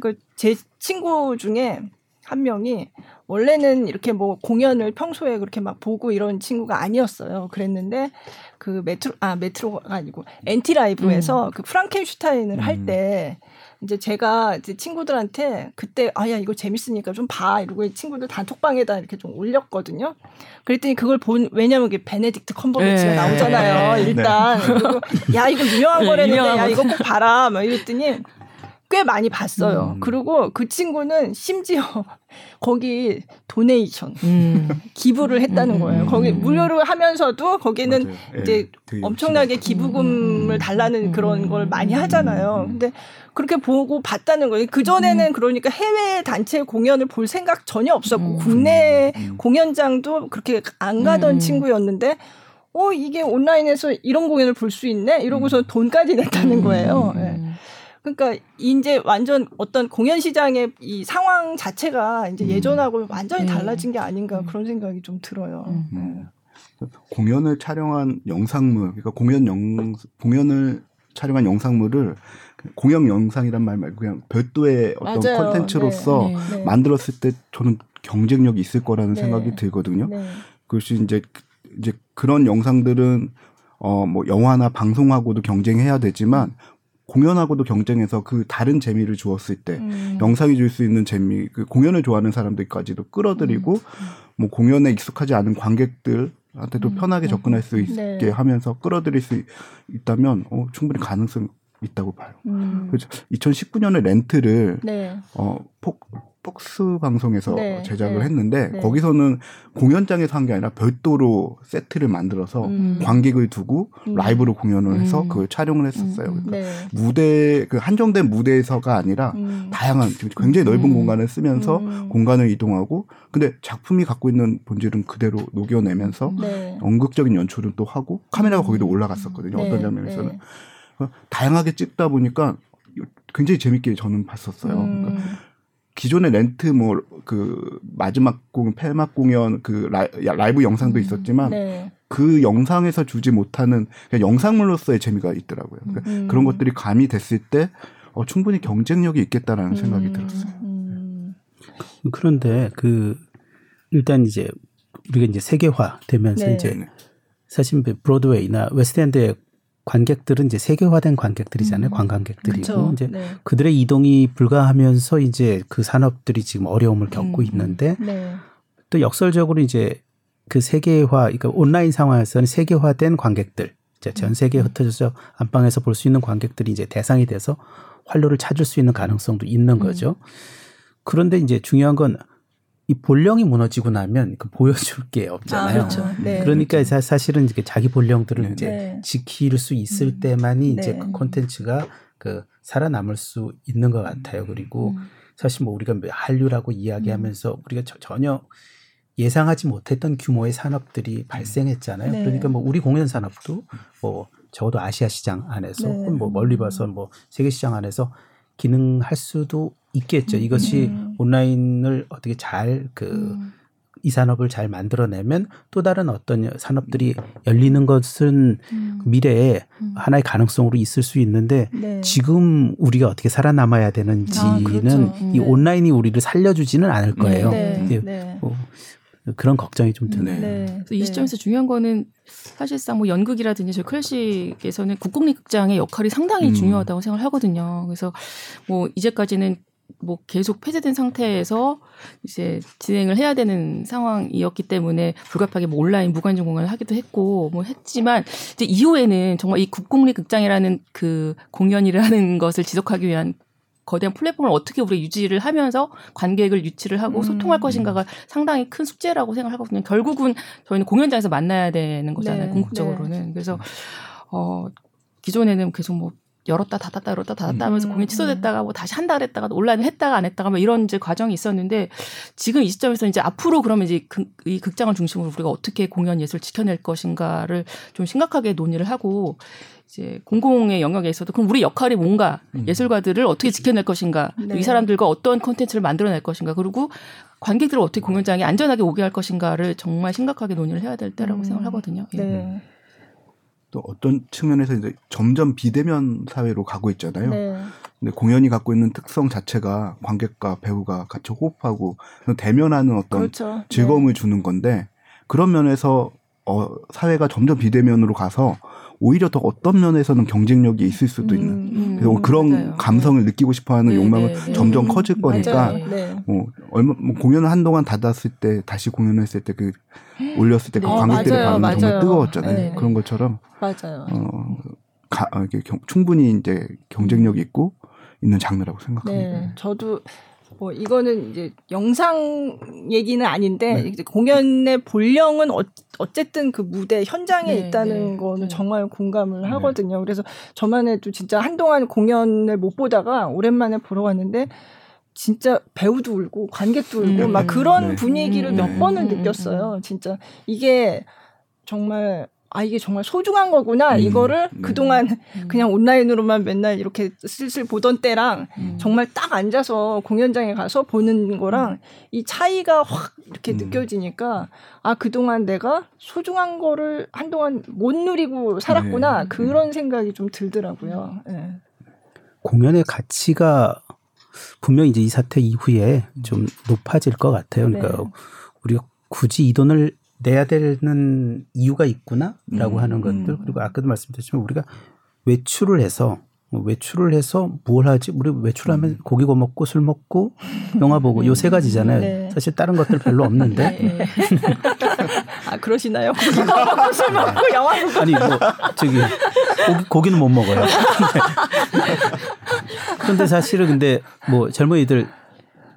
그 제 친구 중에 한 명이 원래는 이렇게 뭐 공연을 평소에 그렇게 막 보고 이런 친구가 아니었어요. 그랬는데 그 메트로 아 메트로가 아니고 NT Live에서 음. 그 프랑켄슈타인을 음. 할때 이제 제가 이제 친구들한테 그때 아야 이거 재밌으니까 좀 봐 이러고 친구들 단톡방에다 이렇게 좀 올렸거든요. 그랬더니 그걸 본 왜냐면 이게 베네딕트 컴버배치가 네. 나오잖아요. 네. 일단 네. 그리고 야 이거 유명한 네, 거라는데 야 이거 꼭 봐라 막 이랬더니 꽤 많이 봤어요. 음. 그리고 그 친구는 심지어 거기 도네이션 음. 기부를 했다는 음. 거예요. 거기 무료로 하면서도 거기는 맞아요. 예, 이제 네, 엄청나게 기부금을 달라는 음. 그런 걸 많이 하잖아요. 근데 그렇게 보고 봤다는 거예요. 그 전에는 음. 그러니까 해외 단체 공연을 볼 생각 전혀 없었고 국내 공연장도 그렇게 안 가던 친구였는데 어 이게 온라인에서 이런 공연을 볼 수 있네 이러고서 음. 돈까지 냈다는 음. 거예요. 네. 그러니까 이제 완전 어떤 공연 시장의 이 상황 자체가 이제 음. 예전하고 완전히 네. 달라진 게 아닌가 음. 그런 생각이 좀 들어요. 음. 네. 공연을 촬영한 영상물, 그러니까 공연 영 공연을 촬영한 영상물을 공연 영상이란 말 말고 그냥 별도의 어떤 콘텐츠로서 네. 네. 네. 만들었을 때 저는 경쟁력이 있을 거라는 네. 생각이 들거든요. 그것이 이제 이제 그런 영상들은 어 뭐 영화나 방송하고도 경쟁해야 되지만 공연하고도 경쟁해서 그 다른 재미를 주었을 때 음. 영상이 줄 수 있는 재미 그 공연을 좋아하는 사람들까지도 끌어들이고 음. 뭐 공연에 익숙하지 않은 관객들한테도 음. 편하게 접근할 수 있게 네. 하면서 끌어들일 수 있다면 어, 충분히 가능성 있다고 봐요. 음. 그래서 2019년에 렌트를 네. 어, 폭, 폭스 방송에서 네, 제작을 네, 했는데 네. 거기서는 공연장에서 한 게 아니라 별도로 세트를 만들어서 음. 관객을 두고 음. 라이브로 공연을 해서 음. 그 촬영을 했었어요. 음. 그러니까 네. 무대 그 한정된 무대에서가 아니라 음. 다양한 굉장히 넓은 음. 공간을 쓰면서 공간을 이동하고 근데 작품이 갖고 있는 본질은 그대로 녹여내면서 네. 연극적인 연출은 또 하고 카메라가 거기도 올라갔었거든요. 어떤 네, 장면에서는 네. 다양하게 찍다 보니까 굉장히 재밌게 저는 봤었어요. 그러니까 기존의 렌트 뭐 그 마지막 공연, 폐막 공연 그 라이, 브 영상도 음, 있었지만 네. 그 영상에서 주지 못하는 그냥 영상물로서의 재미가 있더라고요. 그러니까 음. 그런 것들이 가미됐을 때 어, 충분히 경쟁력이 있겠다라는 생각이 음. 들었어요. 음. 그런데 그 일단 이제 우리가 이제 세계화 되면서 네. 이제 사실 브로드웨이나 웨스트엔드의 관객들은 이제 세계화된 관객들이잖아요. 음. 관광객들이고 그렇죠. 이제 네. 그들의 이동이 불가하면서 이제 그 산업들이 지금 어려움을 겪고 음. 있는데 네. 또 역설적으로 이제 그 세계화 그러니까 온라인 상황에서는 세계화된 관객들 이제 전 세계에 음. 흩어져서 안방에서 볼 수 있는 관객들이 이제 대상이 돼서 활로를 찾을 수 있는 가능성도 있는 음. 거죠. 그런데 이제 중요한 건 이 본령이 무너지고 나면 그 보여줄 게 없잖아요. 아, 그렇죠. 네, 그러니까 그렇죠. 사실은 이제 자기 본령들을 네. 이제 네. 지킬 수 있을 음. 때만이 이제 네. 그 콘텐츠가 그 살아남을 수 있는 것 같아요. 그리고 음. 사실 뭐 우리가 뭐 한류라고 이야기하면서 음. 우리가 전혀 예상하지 못했던 규모의 산업들이 발생했잖아요. 네. 그러니까 뭐 우리 공연 산업도 뭐 적어도 아시아 시장 안에서 네. 뭐 멀리 봐서 뭐 세계 시장 안에서 기능할 수도 있겠죠. 이것이 음. 온라인을 어떻게 잘 그, 음. 이 산업을 잘 만들어내면 또 다른 어떤 산업들이 열리는 것은 음. 미래에 음. 하나의 가능성으로 있을 수 있는데 네. 지금 우리가 어떻게 살아남아야 되는지는 아, 그렇죠. 이 네. 온라인이 우리를 살려주지는 않을 거예요. 네. 네. 네. 뭐 그런 걱정이 좀 드네요. 네. 그래서 이 시점에서 중요한 거는 사실상 뭐 연극이라든지 저 클래식에서는 국공립극장의 역할이 상당히 음. 중요하다고 생각을 하거든요. 그래서 뭐 이제까지는 뭐 계속 폐쇄된 상태에서 이제 진행을 해야 되는 상황이었기 때문에 불가피하게 뭐 온라인 무관중 공연을 하기도 했고 뭐 했지만 이제 이후에는 정말 이 국공립 극장이라는 그 공연이라는 를 것을 지속하기 위한 거대한 플랫폼을 어떻게 우리가 유지를 하면서 관객을 유치를 하고 음. 소통할 것인가가 상당히 큰 숙제라고 생각하거든요. 결국은 저희는 공연장에서 만나야 되는 거잖아요. 네. 궁극적으로는. 네. 그래서 어 기존에는 계속 뭐 열었다 닫았다 열었다 닫았다 하면서 음. 공연 취소됐다가 뭐 다시 한다 그랬다가 온라인 했다가 안 했다가 뭐 이런 이제 과정이 있었는데 지금 이 시점에서 이제 앞으로 그러면 이제 그, 이 극장을 중심으로 우리가 어떻게 공연 예술 지켜낼 것인가를 좀 심각하게 논의를 하고 이제 공공의 영역에서도 그럼 우리 역할이 뭔가 음. 예술가들을 어떻게 지켜낼 것인가 네. 이 사람들과 어떤 콘텐츠를 만들어낼 것인가 그리고 관객들을 어떻게 공연장에 안전하게 오게 할 것인가를 정말 심각하게 논의를 해야 될 때라고 음. 생각을 하거든요. 예. 네. 또 어떤 측면에서 이제 점점 비대면 사회로 가고 있잖아요. 네. 근데 공연이 갖고 있는 특성 자체가 관객과 배우가 같이 호흡하고 대면하는 어떤 그렇죠. 즐거움을 네. 주는 건데 그런 면에서 어 사회가 점점 비대면으로 가서 오히려 더 어떤 면에서는 경쟁력이 있을 수도 있는 음, 음, 그래서 그런 맞아요. 감성을 네. 느끼고 싶어하는 네, 욕망은 네, 네. 점점 커질 거니까 뭐 얼마 뭐 공연을 한동안 닫았을 때 다시 공연했을 때 그 올렸을 때그 네. 관객들의 어, 반응 정말 뜨거웠잖아요 네, 그런 것처럼 맞아요. 어, 가, 어, 이게 경, 충분히 이제 경쟁력이 있고 있는 장르라고 생각합니다. 네, 저도 뭐 이거는 이제 영상 얘기는 아닌데 네. 이제 공연의 본령은 어, 어쨌든 그 무대 현장에 네, 있다는 네, 거는 네. 정말 공감을 네. 하거든요. 그래서 저만 해도 진짜 한동안 공연을 못 보다가 오랜만에 보러 갔는데 진짜 배우도 울고 관객도 울고 음, 막 그런 네. 분위기를 몇 번을 느꼈어요. 진짜 이게 정말 아 이게 정말 소중한 거구나 음. 이거를 음. 그동안 음. 그냥 온라인으로만 맨날 이렇게 슬슬 보던 때랑 음. 정말 딱 앉아서 공연장에 가서 보는 거랑 이 차이가 확 이렇게 음. 느껴지니까 아 그동안 내가 소중한 거를 한동안 못 누리고 살았구나 네. 그런 생각이 좀 들더라고요. 네. 공연의 가치가 분명 이제 이 사태 이후에 좀 높아질 것 같아요. 그러니까 네. 우리가 굳이 이 돈을 내야 되는 이유가 있구나라고 음, 하는 것들 그리고 아까도 말씀드렸지만 우리가 외출을 해서 뭐 외출을 해서 뭘 하지? 우리 외출하면 음. 고기 구워 먹고 술 먹고 영화 보고 요 세 가지잖아요. 네. 사실 다른 것들 별로 없는데. 네. 아 그러시나요? 고기 구워 먹고 술 먹고 영화 보고. 아니 뭐 저기 고기, 고기는 못 먹어요. 그런데 사실은 근데 뭐 젊은이들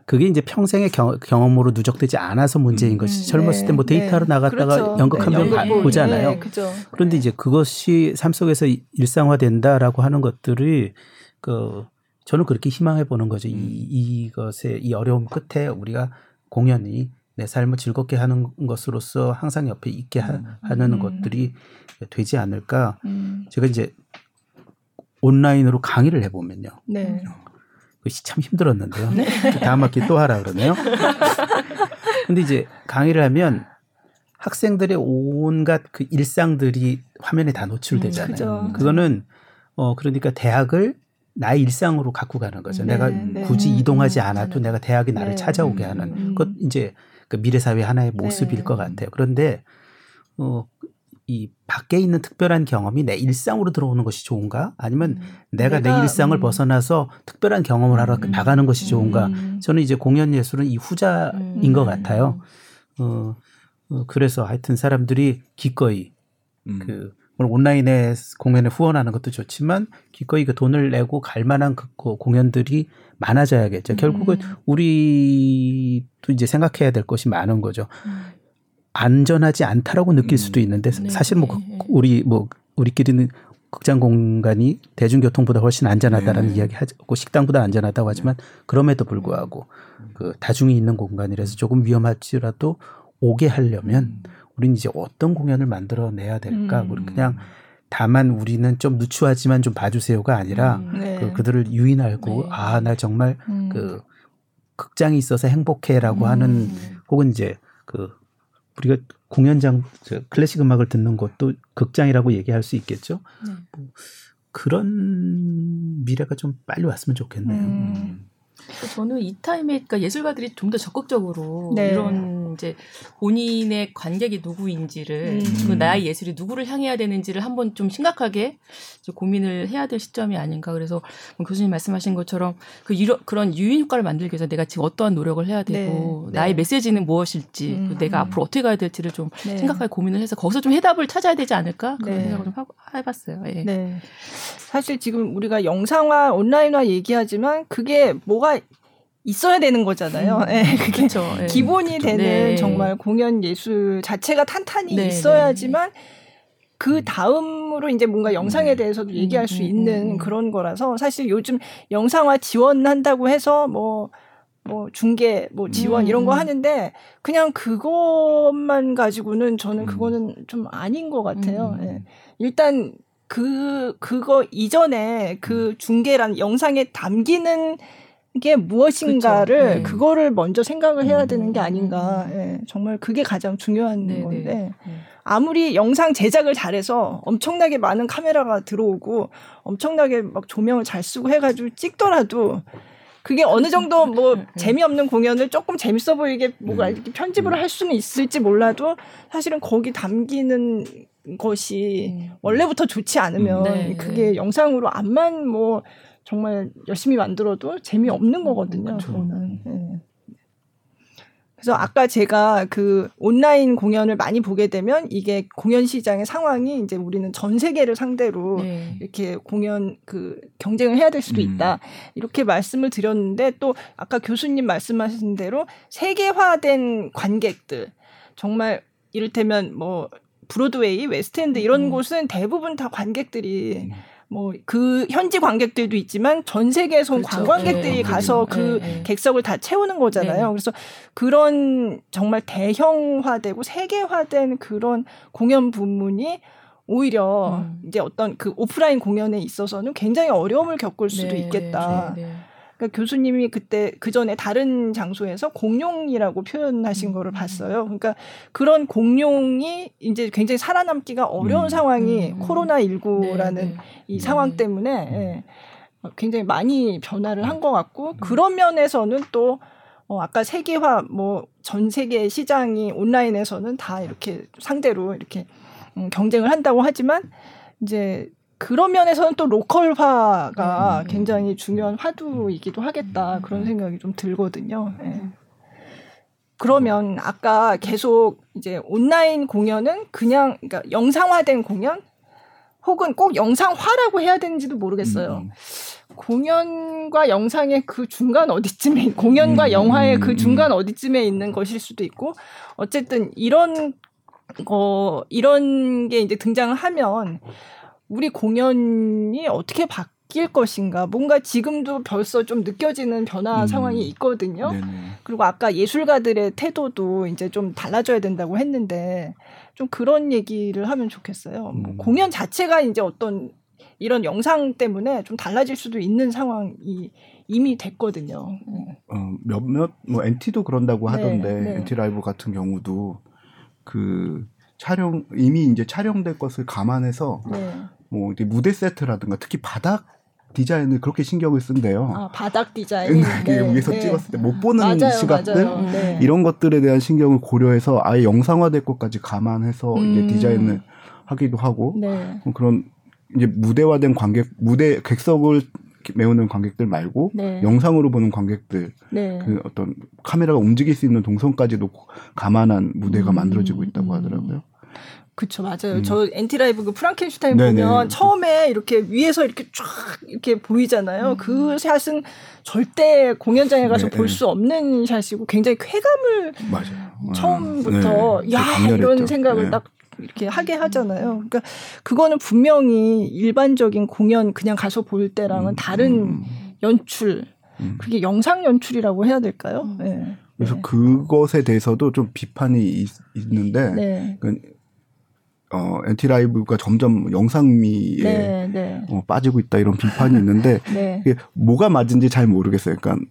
그게 이제 평생의 경, 험으로 누적되지 않아서 문제인 음, 것이 젊었을 네, 때뭐 데이터로 네. 나갔다가 그렇죠. 연극 한번 네, 보잖아요. 네, 그렇죠. 그런데 이제 그것이 삶 속에서 일상화된다라고 하는 것들이 그 저는 그렇게 희망해 보는 거죠. 이, 음. 이것의 이 어려움 끝에 우리가 공연이 내 삶을 즐겁게 하는 것으로서 항상 옆에 있게 하, 음. 는 음. 것들이 되지 않을까. 음. 제가 이제 온라인으로 강의를 해보면요. 네. 그것이 참 힘들었는데요. 네. 다음 학기 또 하라 그러네요. 근데 이제 강의를 하면 학생들의 온갖 그 일상들이 화면에 다 노출되잖아요. 음, 그거는 어 그러니까 대학을 나의 일상으로 갖고 가는 거죠. 네, 내가 네. 굳이 이동하지 않아도 내가 대학이 나를 네. 찾아오게 하는 음. 것 이제 그 미래 사회 하나의 모습일 네. 것 같아요. 그런데 어 이 밖에 있는 특별한 경험이 내 일상으로 들어오는 것이 좋은가? 아니면 음. 내가, 내가, 내 일상을 음. 벗어나서 특별한 경험을 하러 음. 나가는 것이 좋은가? 음. 저는 이제 공연 예술은 이 후자인 것 음. 같아요. 어, 어, 그래서 하여튼 사람들이 기꺼이 음. 그 온라인에 공연에 후원하는 것도 좋지만 기꺼이 그 돈을 내고 갈 만한 그, 그 공연들이 많아져야겠죠. 결국은 우리도 이제 생각해야 될 것이 많은 거죠. 안전하지 않다라고 느낄 수도 음. 있는데 네. 사실 뭐 네. 우리 뭐 우리끼리는 극장 공간이 대중교통보다 훨씬 안전하다라는 네. 이야기 하고 식당보다 안전하다고 하지만 그럼에도 불구하고 그 다중이 있는 공간이라서 조금 위험할지라도 오게 하려면 음. 우리는 이제 어떤 공연을 만들어내야 될까? 음. 그냥 다만 우리는 좀 누추하지만 좀 봐주세요가 아니라 음. 네. 그, 그들을 유인하고 네. 아나 정말 음. 그 극장이 있어서 행복해라고 하는 음. 혹은 이제 그 우리가 공연장 클래식 음악을 듣는 것도 극장이라고 얘기할 수 있겠죠. 네. 뭐 그런 미래가 좀 빨리 왔으면 좋겠네요. 음. 저는 이 타임에 그러니까 예술가들이 좀 더 적극적으로 네. 이런 이제 본인의 관객이 누구인지를 음. 그 나의 예술이 누구를 향해야 되는지를 한번 좀 심각하게 고민을 해야 될 시점이 아닌가. 그래서 뭐 교수님 말씀하신 것처럼 그 이런 그런 유인 효과를 만들기 위해서 내가 지금 어떠한 노력을 해야 되고 네. 나의 네. 메시지는 무엇일지 음. 그 내가 앞으로 어떻게 가야 될지를 좀 네. 심각하게 고민을 해서 거기서 좀 해답을 찾아야 되지 않을까 그런 네. 생각을 좀 하고 해봤어요. 예. 네. 사실 지금 우리가 영상화 온라인화 얘기하지만 그게 뭐가 있어야 되는 거잖아요. 음, 네, 그게 그렇죠. 네, 기본이 그렇죠. 되는 네. 정말 공연 예술 자체가 탄탄히 네, 있어야지만 네. 그 다음으로 이제 뭔가 영상에 음. 대해서도 음, 얘기할 수 음, 있는 음, 그런 거라서 사실 요즘 영상화 지원한다고 해서 뭐뭐 뭐 중계 뭐 지원 이런 거 하는데 그냥 그것만 가지고는 저는 그거는 좀 아닌 것 같아요. 예. 일단 그 그거 이전에 그 중계란 영상에 담기는 게 무엇인가를 그렇죠. 네. 그거를 먼저 생각을 해야 음. 되는 게 아닌가. 예, 정말 그게 가장 중요한 네, 네. 건데 네. 아무리 영상 제작을 잘해서 엄청나게 많은 카메라가 들어오고 엄청나게 막 조명을 잘 쓰고 해가지고 찍더라도 그게 어느 정도 뭐 네. 재미없는 공연을 조금 재밌어 보이게 뭐가 이렇게 편집을 할 수는 있을지 몰라도 사실은 거기 담기는 것이 원래부터 좋지 않으면 네. 그게 영상으로 암만 뭐 정말 열심히 만들어도 재미없는 거거든요. 그렇죠. 저는. 네. 그래서 아까 제가 그 온라인 공연을 많이 보게 되면 이게 공연 시장의 상황이 이제 우리는 전 세계를 상대로 네. 이렇게 공연 그 경쟁을 해야 될 수도 음. 있다. 이렇게 말씀을 드렸는데 또 아까 교수님 말씀하신 대로 세계화된 관객들 정말 이를테면 뭐 브로드웨이, 웨스트엔드 이런 음. 곳은 대부분 다 관객들이 음. 뭐 그 현지 관객들도 있지만 전 세계에서 온 그렇죠. 관광객들이 네. 가서 네. 그 네. 객석을 다 채우는 거잖아요. 네. 그래서 그런 정말 대형화되고 세계화된 그런 공연 부문이 오히려 음. 이제 어떤 그 오프라인 공연에 있어서는 굉장히 어려움을 겪을 수도 네, 있겠다. 네, 네, 네. 그러니까 교수님이 그때 그 전에 다른 장소에서 공룡이라고 표현하신 음. 거를 봤어요. 그러니까 그런 공룡이 이제 굉장히 살아남기가 어려운 음. 상황이 음. 코로나 19라는 네, 네. 이 상황 때문에 예, 굉장히 많이 변화를 한 것 같고 음. 그런 면에서는 또 어, 아까 세계화 뭐 전 세계 시장이 온라인에서는 다 이렇게 상대로 이렇게 음, 경쟁을 한다고 하지만 이제 그런 면에서는 또 로컬화가 음. 굉장히 중요한 화두이기도 하겠다 그런 생각이 좀 들거든요. 네. 그러면 아까 계속 이제 온라인 공연은 그냥 그러니까 영상화된 공연 혹은 꼭 영상화라고 해야 되는지도 모르겠어요. 음. 공연과 영상의 그 중간 어디쯤에 공연과 음. 영화의 그 중간 어디쯤에 있는 것일 수도 있고 어쨌든 이런 거 이런 게 이제 등장을 하면 우리 공연이 어떻게 바뀔 것인가 뭔가 지금도 벌써 좀 느껴지는 변화 음. 상황이 있거든요. 네네. 그리고 아까 예술가들의 태도도 이제 좀 달라져야 된다고 했는데 좀 그런 얘기를 하면 좋겠어요. 뭐 음. 뭐 공연 자체가 이제 어떤 이런 영상 때문에 좀 달라질 수도 있는 상황이 이미 됐거든요. 어, 몇몇 뭐 NT도 그런다고 네, 하던데 네, 네. NT 라이브 같은 경우도 그 촬영 이미 이제 촬영될 것을 감안해서 네. 뭐 이제 무대 세트라든가 특히 바닥 디자인을 그렇게 신경을 쓴대요. 아, 바닥 디자인. 네, 위에서 네. 찍었을 때 못 보는 맞아요, 시각들 맞아요. 네. 이런 것들에 대한 신경을 고려해서 아예 영상화될 것까지 감안해서 음. 이제 디자인을 하기도 하고 네. 뭐 그런 이제 무대화된 관객 무대 객석을 메우는 관객들 말고 네. 영상으로 보는 관객들 네. 그 어떤 카메라가 움직일 수 있는 동선까지도 감안한 무대가 음. 만들어지고 있다고 하더라고요. 그쵸 맞아요. 음. 저 NT Live 그 프랑켄슈타인 네네. 보면 처음에 이렇게 위에서 이렇게 쫙 이렇게 보이잖아요. 음. 그 샷은 절대 공연장에 가서 네, 볼수 없는 샷이고 굉장히 쾌감을 맞아요. 처음부터 네. 야 이런 생각을 네. 딱 이렇게 하게 하잖아요. 그러니까 그거는 분명히 일반적인 공연 그냥 가서 볼 때랑은 음. 다른 음. 연출. 음. 그게 영상 연출이라고 해야 될까요? 네. 그래서 네. 그것에 대해서도 좀 비판이 있, 는데 네. 그 어, NT Live가 점점 영상미에 네, 네. 어, 빠지고 있다 이런 비판이 있는데 네. 이게 뭐가 맞은지 잘 모르겠어요. 그러니까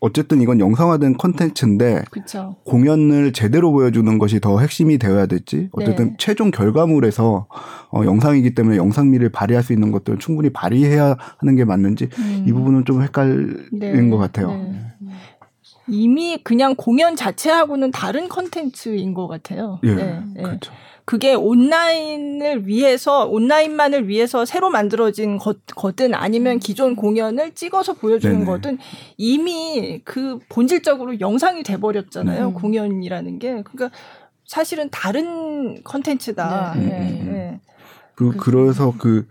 어쨌든 이건 영상화된 컨텐츠인데 그쵸. 공연을 제대로 보여주는 것이 더 핵심이 되어야 될지 어쨌든 네. 최종 결과물에서 어, 영상이기 때문에 영상미를 발휘할 수 있는 것들을 충분히 발휘해야 하는 게 맞는지 음. 이 부분은 좀 헷갈린 네. 것 같아요. 네. 이미 그냥 공연 자체하고는 다른 컨텐츠인 것 같아요. 예. 그렇죠. 그게 온라인을 위해서 온라인만을 위해서 새로 만들어진 것, 거든 아니면 기존 공연을 찍어서 보여주는 네네. 거든 이미 그 본질적으로 영상이 돼 버렸잖아요. 네. 공연이라는 게. 그러니까 사실은 다른 컨텐츠다. 네. 네. 네. 네. 그, 그래서 그,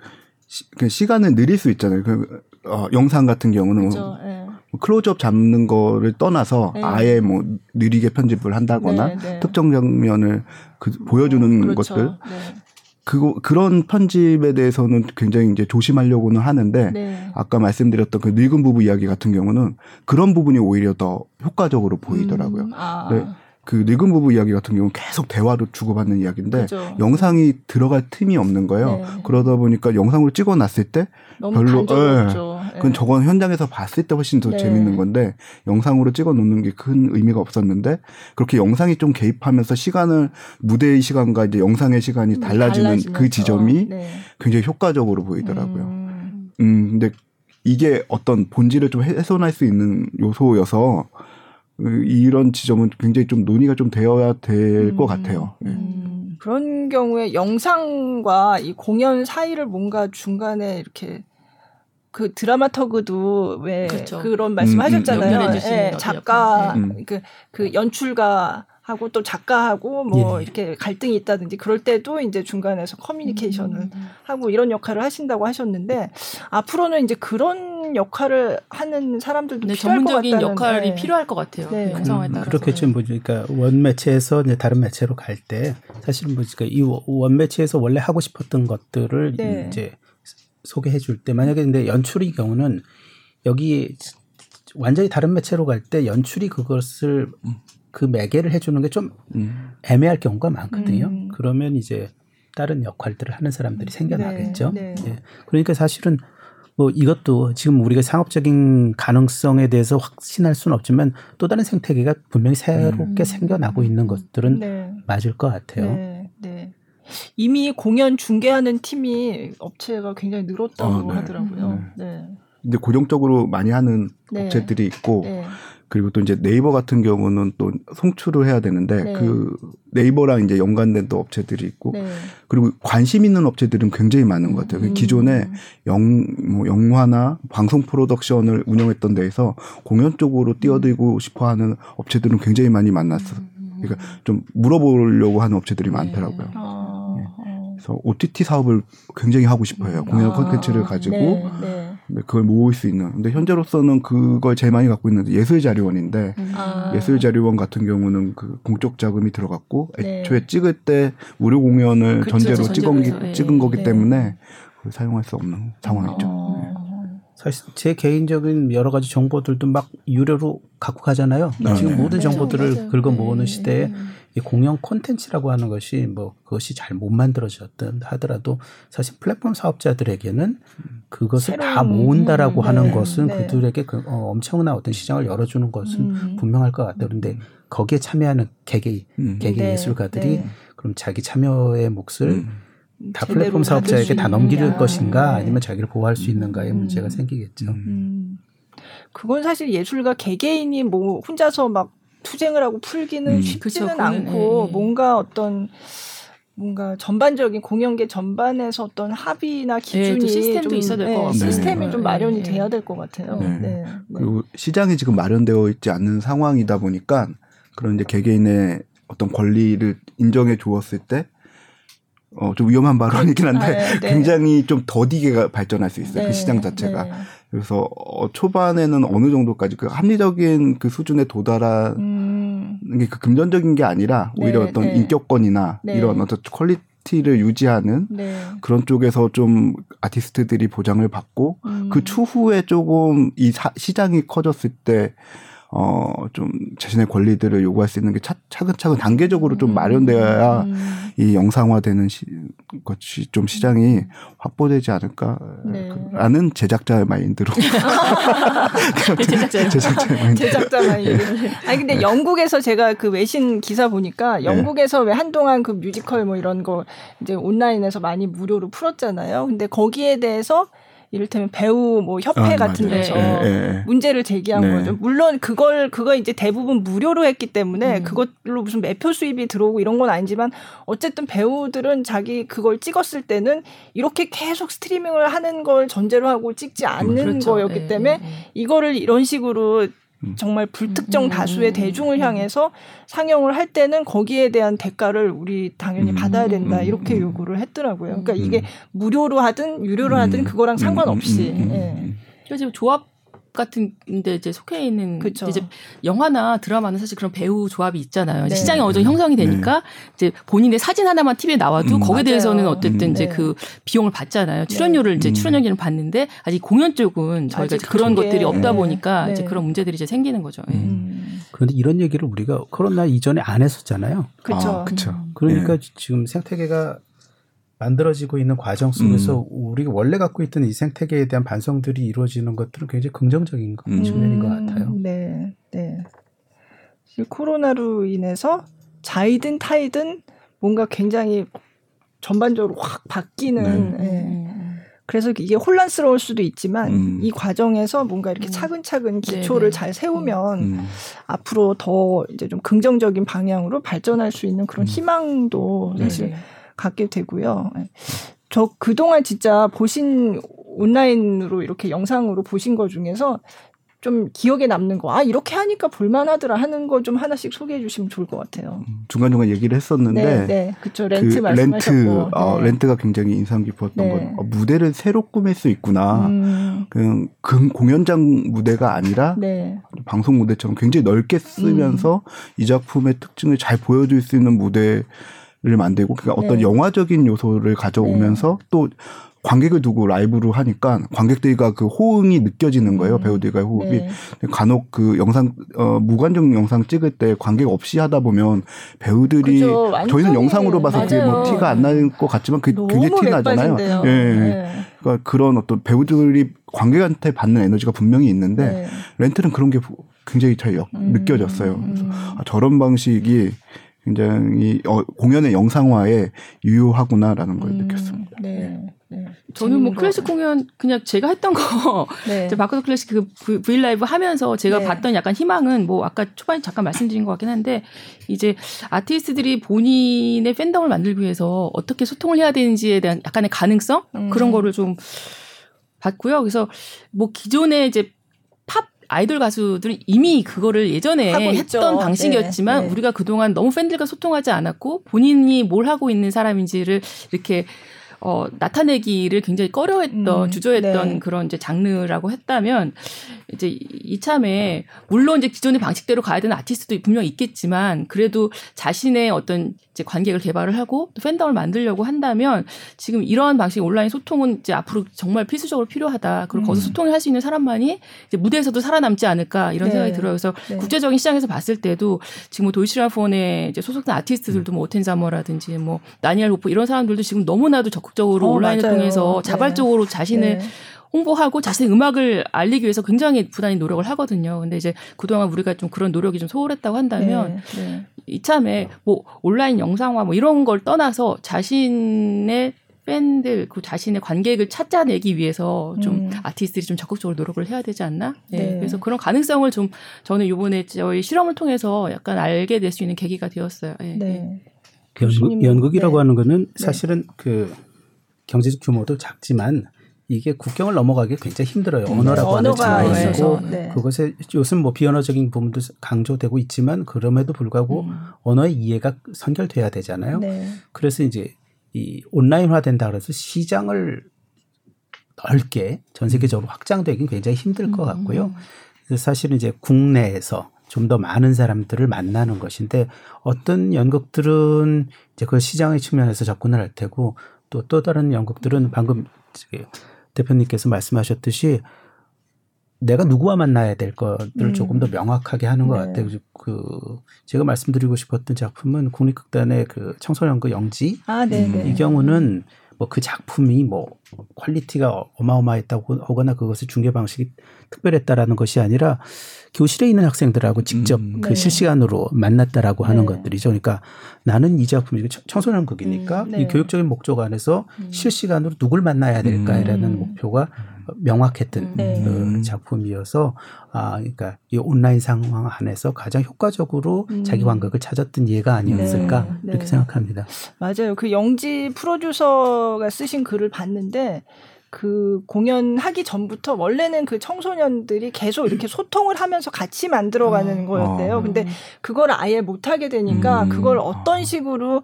시, 그 시 간을 늘릴 수 있잖아요. 그 어, 영상 같은 경우는 그렇죠. 네. 클로즈업 잡는 거를 떠나서 네. 아예 뭐 느리게 편집을 한다거나 네, 네. 특정 장면을 그 보여주는 그렇죠. 것들 네. 그거 그런 편집에 대해서는 굉장히 이제 조심하려고는 하는데 네. 아까 말씀드렸던 그 늙은 부부 이야기 같은 경우는 그런 부분이 오히려 더 효과적으로 보이더라고요. 음, 아. 네. 그 늙은 부부 이야기 같은 경우는 계속 대화로 주고받는 이야기인데 그렇죠. 영상이 들어갈 틈이 없는 거예요. 네. 그러다 보니까 영상으로 찍어놨을 때 별로 예. 그건 저건 현장에서 봤을 때 훨씬 더 네. 재밌는 건데 영상으로 찍어 놓는 게 큰 의미가 없었는데 그렇게 영상이 좀 개입하면서 시간을 무대의 시간과 이제 영상의 시간이 음, 달라지는 그 지점이 네. 굉장히 효과적으로 보이더라고요. 음. 음 근데 이게 어떤 본질을 좀 훼손할 수 있는 요소여서 이런 지점은 굉장히 좀 논의가 좀 되어야 될것 음. 같아요. 네. 음. 그런 경우에 영상과 이 공연 사이를 뭔가 중간에 이렇게 그 드라마터그도 왜 그렇죠. 그런 말씀하셨잖아요. 음, 음, 네, 작가 네. 그, 그 연출가 하고 또 작가하고 뭐 예. 이렇게 갈등이 있다든지 그럴 때도 이제 중간에서 커뮤니케이션을 음. 하고 이런 역할을 하신다고 하셨는데 앞으로는 이제 그런 역할을 하는 사람들도 네, 필요할 전문적인 역할이 네. 필요할 것 같아요. 네. 영상에 따라서. 그렇겠죠. 뭐 그러니까 원 매체에서 이제 다른 매체로 갈 때 사실 뭐 그러니까 이원 매체에서 원래 하고 싶었던 것들을 네. 이제 소개해 줄 때 만약에 근데 연출의 경우는 여기 완전히 다른 매체로 갈 때 연출이 그것을 그 매개를 해주는 게 좀 애매할 경우가 많거든요. 음. 그러면 이제 다른 역할들을 하는 사람들이 생겨나겠죠. 네, 네. 예. 그러니까 사실은 뭐 이것도 지금 우리가 상업적인 가능성에 대해서 확신할 수는 없지만 또 다른 생태계가 분명히 새롭게 음. 생겨나고 있는 것들은 네. 맞을 것 같아요. 네, 네. 이미 공연 중계하는 팀이 업체가 굉장히 늘었다고 어, 네. 하더라고요. 네. 네. 근데 고정적으로 많이 하는 네. 업체들이 있고 네. 그리고 또 이제 네이버 같은 경우는 또 송출을 해야 되는데 네. 그 네이버랑 이제 연관된 또 업체들이 있고 네. 그리고 관심 있는 업체들은 굉장히 많은 것 같아요. 음. 기존에 영, 뭐 영화나 방송 프로덕션을 운영했던 데에서 공연 쪽으로 뛰어들고 싶어 하는 업체들은 굉장히 많이 만났어. 그러니까 좀 물어보려고 하는 업체들이 네. 많더라고요. 아. 네. 그래서 OTT 사업을 굉장히 하고 싶어요. 공연 아. 콘텐츠를 가지고 네. 네. 네, 그걸 모을 수 있는. 근데 현재로서는 그걸 제일 많이 갖고 있는 예술자료원인데 음. 아. 예술자료원 같은 경우는 그 공적 자금이 들어갔고 네. 애초에 찍을 때 무료 공연을 그쵸, 전제로 찍은, 네. 찍은 거기 네. 때문에 그걸 사용할 수 없는 상황이죠. 어. 네. 사실 제 개인적인 여러 가지 정보들도 막 유료로 갖고 가잖아요. 네. 지금 모든 정보들을 긁어 모으는 시대에 이 공연 콘텐츠라고 하는 것이 뭐 그것이 잘 못 만들어졌든 하더라도 사실 플랫폼 사업자들에게는 그것을 다 모은다라고 음, 하는 네, 것은 네. 그들에게 그 어, 엄청난 어떤 시장을 열어주는 것은 음. 분명할 것 같아요. 그런데 거기에 참여하는 개개 음. 개개 네, 예술가들이 네. 그럼 자기 참여의 몫을 음. 다 플랫폼 사업자에게 다 넘길 것인가 네. 아니면 자기를 보호할 수 있는가의 음. 문제가 생기겠죠. 그건 사실 예술가 개개인이 뭐 혼자서 막 투쟁을 하고 풀기는 음. 쉽지는 그쵸, 않고 네. 뭔가 어떤 뭔가 전반적인 공연계 전반에서 어떤 합의나 네, 기준이 네, 시스템도 있어야 될것 네, 같아요. 시스템이 네. 좀 마련이 돼야 될 것 같아요. 네. 그리고 시장이 지금 마련되어 있지 않는 상황이다 보니까 그런 이제 개개인의 어떤 권리를 인정해 주었을 때 어, 좀 위험한 발언이긴 한데 아, 네. 굉장히 좀 더디게 발전할 수 있어요. 그 시장 자체가. 그래서 어, 초반에는 어느 정도까지 그 합리적인 그 수준에 도달한 음. 게그 금전적인 게 아니라 오히려 네, 어떤 네. 인격권이나 네. 이런 어떤 퀄리티 를 유지하는 네. 그런 쪽에서 좀 아티스트들이 보장을 받고 음. 그 추후에 조금 이 사, 시장이 커졌을 때 어, 좀 자신의 권리들을 요구할 수 있는 게 차, 차근차근 단계적으로 좀 마련되어야 음. 이 영상화되는 시, 것이 좀 시장이 확보되지 않을까라는 네. 제작자의 마인드로. 제작자. 제작자의 마인드. 제작자 마인드. 네. 아니, 근데 네. 영국에서 제가 그 외신 기사 보니까 네. 영국에서 왜 한동안 그 뮤지컬 뭐 이런 거 이제 온라인에서 많이 무료로 풀었잖아요. 근데 거기에 대해서 이를테면 배우 뭐 협회 아, 같은 맞아요. 데서 네, 네. 문제를 제기한 네. 거죠. 물론 그걸 그거 이제 대부분 무료로 했기 때문에 음. 그것로 무슨 매표 수입이 들어오고 이런 건 아니지만 어쨌든 배우들은 자기 그걸 찍었을 때는 이렇게 계속 스트리밍을 하는 걸 전제로 하고 찍지 않는 그렇죠. 거였기 네, 때문에. 이거를 이런 식으로 음. 정말 불특정 음. 다수의 대중을 음. 향해서 상영을 할 때는 거기에 대한 대가를 우리 당연히 받아야 된다 이렇게 요구를 했더라고요. 그러니까 이게 무료로 하든 유료로 하든 그거랑 상관없이. 예. 지금 조합 같은 데 이제 속해 있는 그쵸. 이제 영화나 드라마는 사실 그런 배우 조합이 있잖아요. 네. 시장이 어느 정도 형성이 되니까 네. 이제 본인의 사진 하나만 TV에 나와도 음, 거기에 맞아요. 대해서는 어쨌든 음, 이제 네. 그 비용을 받잖아요. 출연료를 이제 음. 출연료를 받는데 아직 공연 쪽은 저희가 그런 것들이 없다 네. 보니까 네. 이제 그런 문제들이 이제 생기는 거죠. 예. 음. 그런데 이런 얘기를 우리가 코로나 이전에 안 했었잖아요. 그렇죠. 아, 그렇죠. 그러니까 지금 생태계가 만들어지고 있는 과정 속에서 음. 우리가 원래 갖고 있던 이 생태계에 대한 반성들이 이루어지는 것들은 굉장히 긍정적인 음. 측면인 것 같아요. 네, 네. 코로나로 인해서 자이든 타이든 뭔가 굉장히 전반적으로 확 바뀌는. 네. 네. 그래서 이게 혼란스러울 수도 있지만 음. 이 과정에서 뭔가 이렇게 음. 차근차근 기초를 네네. 잘 세우면 음. 앞으로 더 이제 좀 긍정적인 방향으로 발전할 수 있는 그런 음. 희망도 사실 네네. 갖게 되고요. 예. 저 그동안 진짜 보신 온라인으로 이렇게 영상으로 보신 것 중에서 좀 기억에 남는 거, 아, 이렇게 하니까 볼만하더라 하는 거 좀 하나씩 소개해 주시면 좋을 것 같아요. 음, 중간중간 얘기를 했었는데. 네, 네. 그쵸. 렌트 그 렌트, 어, 네. 렌트가 굉장히 인상 깊었던 네. 건, 어, 무대를 새로 꾸밀 수 있구나. 음. 그냥 금 공연장 무대가 아니라, 네. 방송 무대처럼 굉장히 넓게 쓰면서 음. 이 작품의 특징을 잘 보여줄 수 있는 무대 만들고 그러니까 어떤 네. 영화적인 요소를 가져오면서 네. 또 관객을 두고 라이브로 하니까 관객들과 그 호응이 느껴지는 거예요. 음. 배우들과의 호흡이. 네. 간혹 그 영상 어 무관중 영상 찍을 때 관객 없이 하다 보면 배우들이 그죠, 저희는 영상으로 봐서 그게 뭐 티가 안날것 같지만 그 굉장히 티 나잖아요. 예. 네. 그러니까 그런 어떤 배우들이 관객한테 받는 에너지가 분명히 있는데 네. 렌트는 그런 게 굉장히 잘 역, 음. 느껴졌어요. 그래서 음. 아, 저런 방식이 굉장히 어, 공연의 영상화에 유효하구나라는 걸 음. 느꼈습니다. 네. 네. 저는 뭐 클래식 공연 그냥 제가 했던 거 네. 바코드 클래식 그 V Live 하면서 제가 네. 봤던 약간 희망은 뭐 아까 초반에 잠깐 말씀드린 것 같긴 한데 이제 아티스트들이 본인의 팬덤을 만들기 위해서 어떻게 소통을 해야 되는지에 대한 약간의 가능성 음. 그런 거를 좀 봤고요. 그래서 뭐 기존에 이제 팝 아이돌 가수들은 이미 그거를 예전에 했던. 방식이었지만 네, 네. 우리가 그동안 너무 팬들과 소통하지 않았고 본인이 뭘 하고 있는 사람인지를 이렇게 어, 나타내기를 굉장히 꺼려했던 음, 주저했던 네. 그런 이제 장르라고 했다면 이제 이참에 물론 이제 기존의 방식대로 가야 되는 아티스트도 분명 있겠지만 그래도 자신의 어떤 이제 관객을 개발을 하고 또 팬덤을 만들려고 한다면 지금 이러한 방식 온라인 소통은 이제 앞으로 정말 필수적으로 필요하다. 그리고 음. 거기서 소통을 할 수 있는 사람만이 이제 무대에서도 살아남지 않을까 이런 네. 생각이 들어요. 그래서 네. 국제적인 시장에서 봤을 때도 지금 뭐 도이치라폰에 이제 소속된 아티스트들도 뭐 오텐자머라든지 뭐 나니엘 호프 이런 사람들도 지금 너무나도 적극적으로 어, 온라인을 맞아요. 통해서 네. 자발적으로 자신의 네. 홍보하고 자신의 음악을 알리기 위해서 굉장히 부단히 노력을 하거든요. 근데 이제 그동안 우리가 좀 그런 노력이 좀 소홀했다고 한다면 네, 네. 이참에 뭐 온라인 영상화 뭐 이런 걸 떠나서 자신의 팬들 그 자신의 관객을 찾아내기 위해서 좀 음. 아티스트들이 좀 적극적으로 노력을 해야 되지 않나? 네. 네. 그래서 그런 가능성을 좀 저는 이번에 저희 실험을 통해서 약간 알게 될 수 있는 계기가 되었어요. 네. 네. 연극, 연극이라고 네. 하는 거는 네. 사실은 그 경제적 규모도 작지만 이게 국경을 넘어가기 굉장히 힘들어요. 네. 언어라고 하는 있고 네. 그것에 요즘 뭐 비언어적인 부분도 강조되고 있지만 그럼에도 불구하고 음. 언어의 이해가 선결돼야 되잖아요. 네. 그래서 이제 이 온라인화 된다 그래서 시장을 넓게 전 세계적으로 음. 확장되긴 굉장히 힘들 것 음. 같고요. 그래서 사실은 이제 국내에서 좀 더 많은 사람들을 만나는 것인데 어떤 연극들은 이제 그 시장의 측면에서 접근을 할 테고 또또 다른 연극들은 방금 대표님께서 말씀하셨듯이 내가 누구와 만나야 될 것들을 음. 조금 더 명확하게 하는 것 네. 같아요. 그 제가 말씀드리고 싶었던 작품은 국립극단의 그 청소년그 영지 아, 네, 음, 이 경우는 뭐 그 작품이 뭐 quality가 어마어마했다고 하거나 그것의 중계 방식이 특별했다라는 것이 아니라 교실에 있는 학생들하고 직접 음. 그 네. 실시간으로 만났다라고 하는 네. 것들이죠. 그러니까 나는 이 작품이 청소년 극이니까 음. 네. 이 교육적인 목적 안에서 음. 실시간으로 누굴 만나야 될까라는 음. 목표가 명확했던 네. 그 작품이어서 아 그러니까 이 온라인 상황 안에서 가장 효과적으로 음. 자기 관객을 찾았던 예가 아니었을까 네. 이렇게 네. 생각합니다. 맞아요. 그 영지 프로듀서가 쓰신 글을 봤는데 그 공연하기 전부터 원래는 그 청소년들이 계속 이렇게 소통을 하면서 같이 만들어가는 아. 거였대요. 아. 근데 그걸 아예 못하게 되니까 음. 그걸 어떤 식으로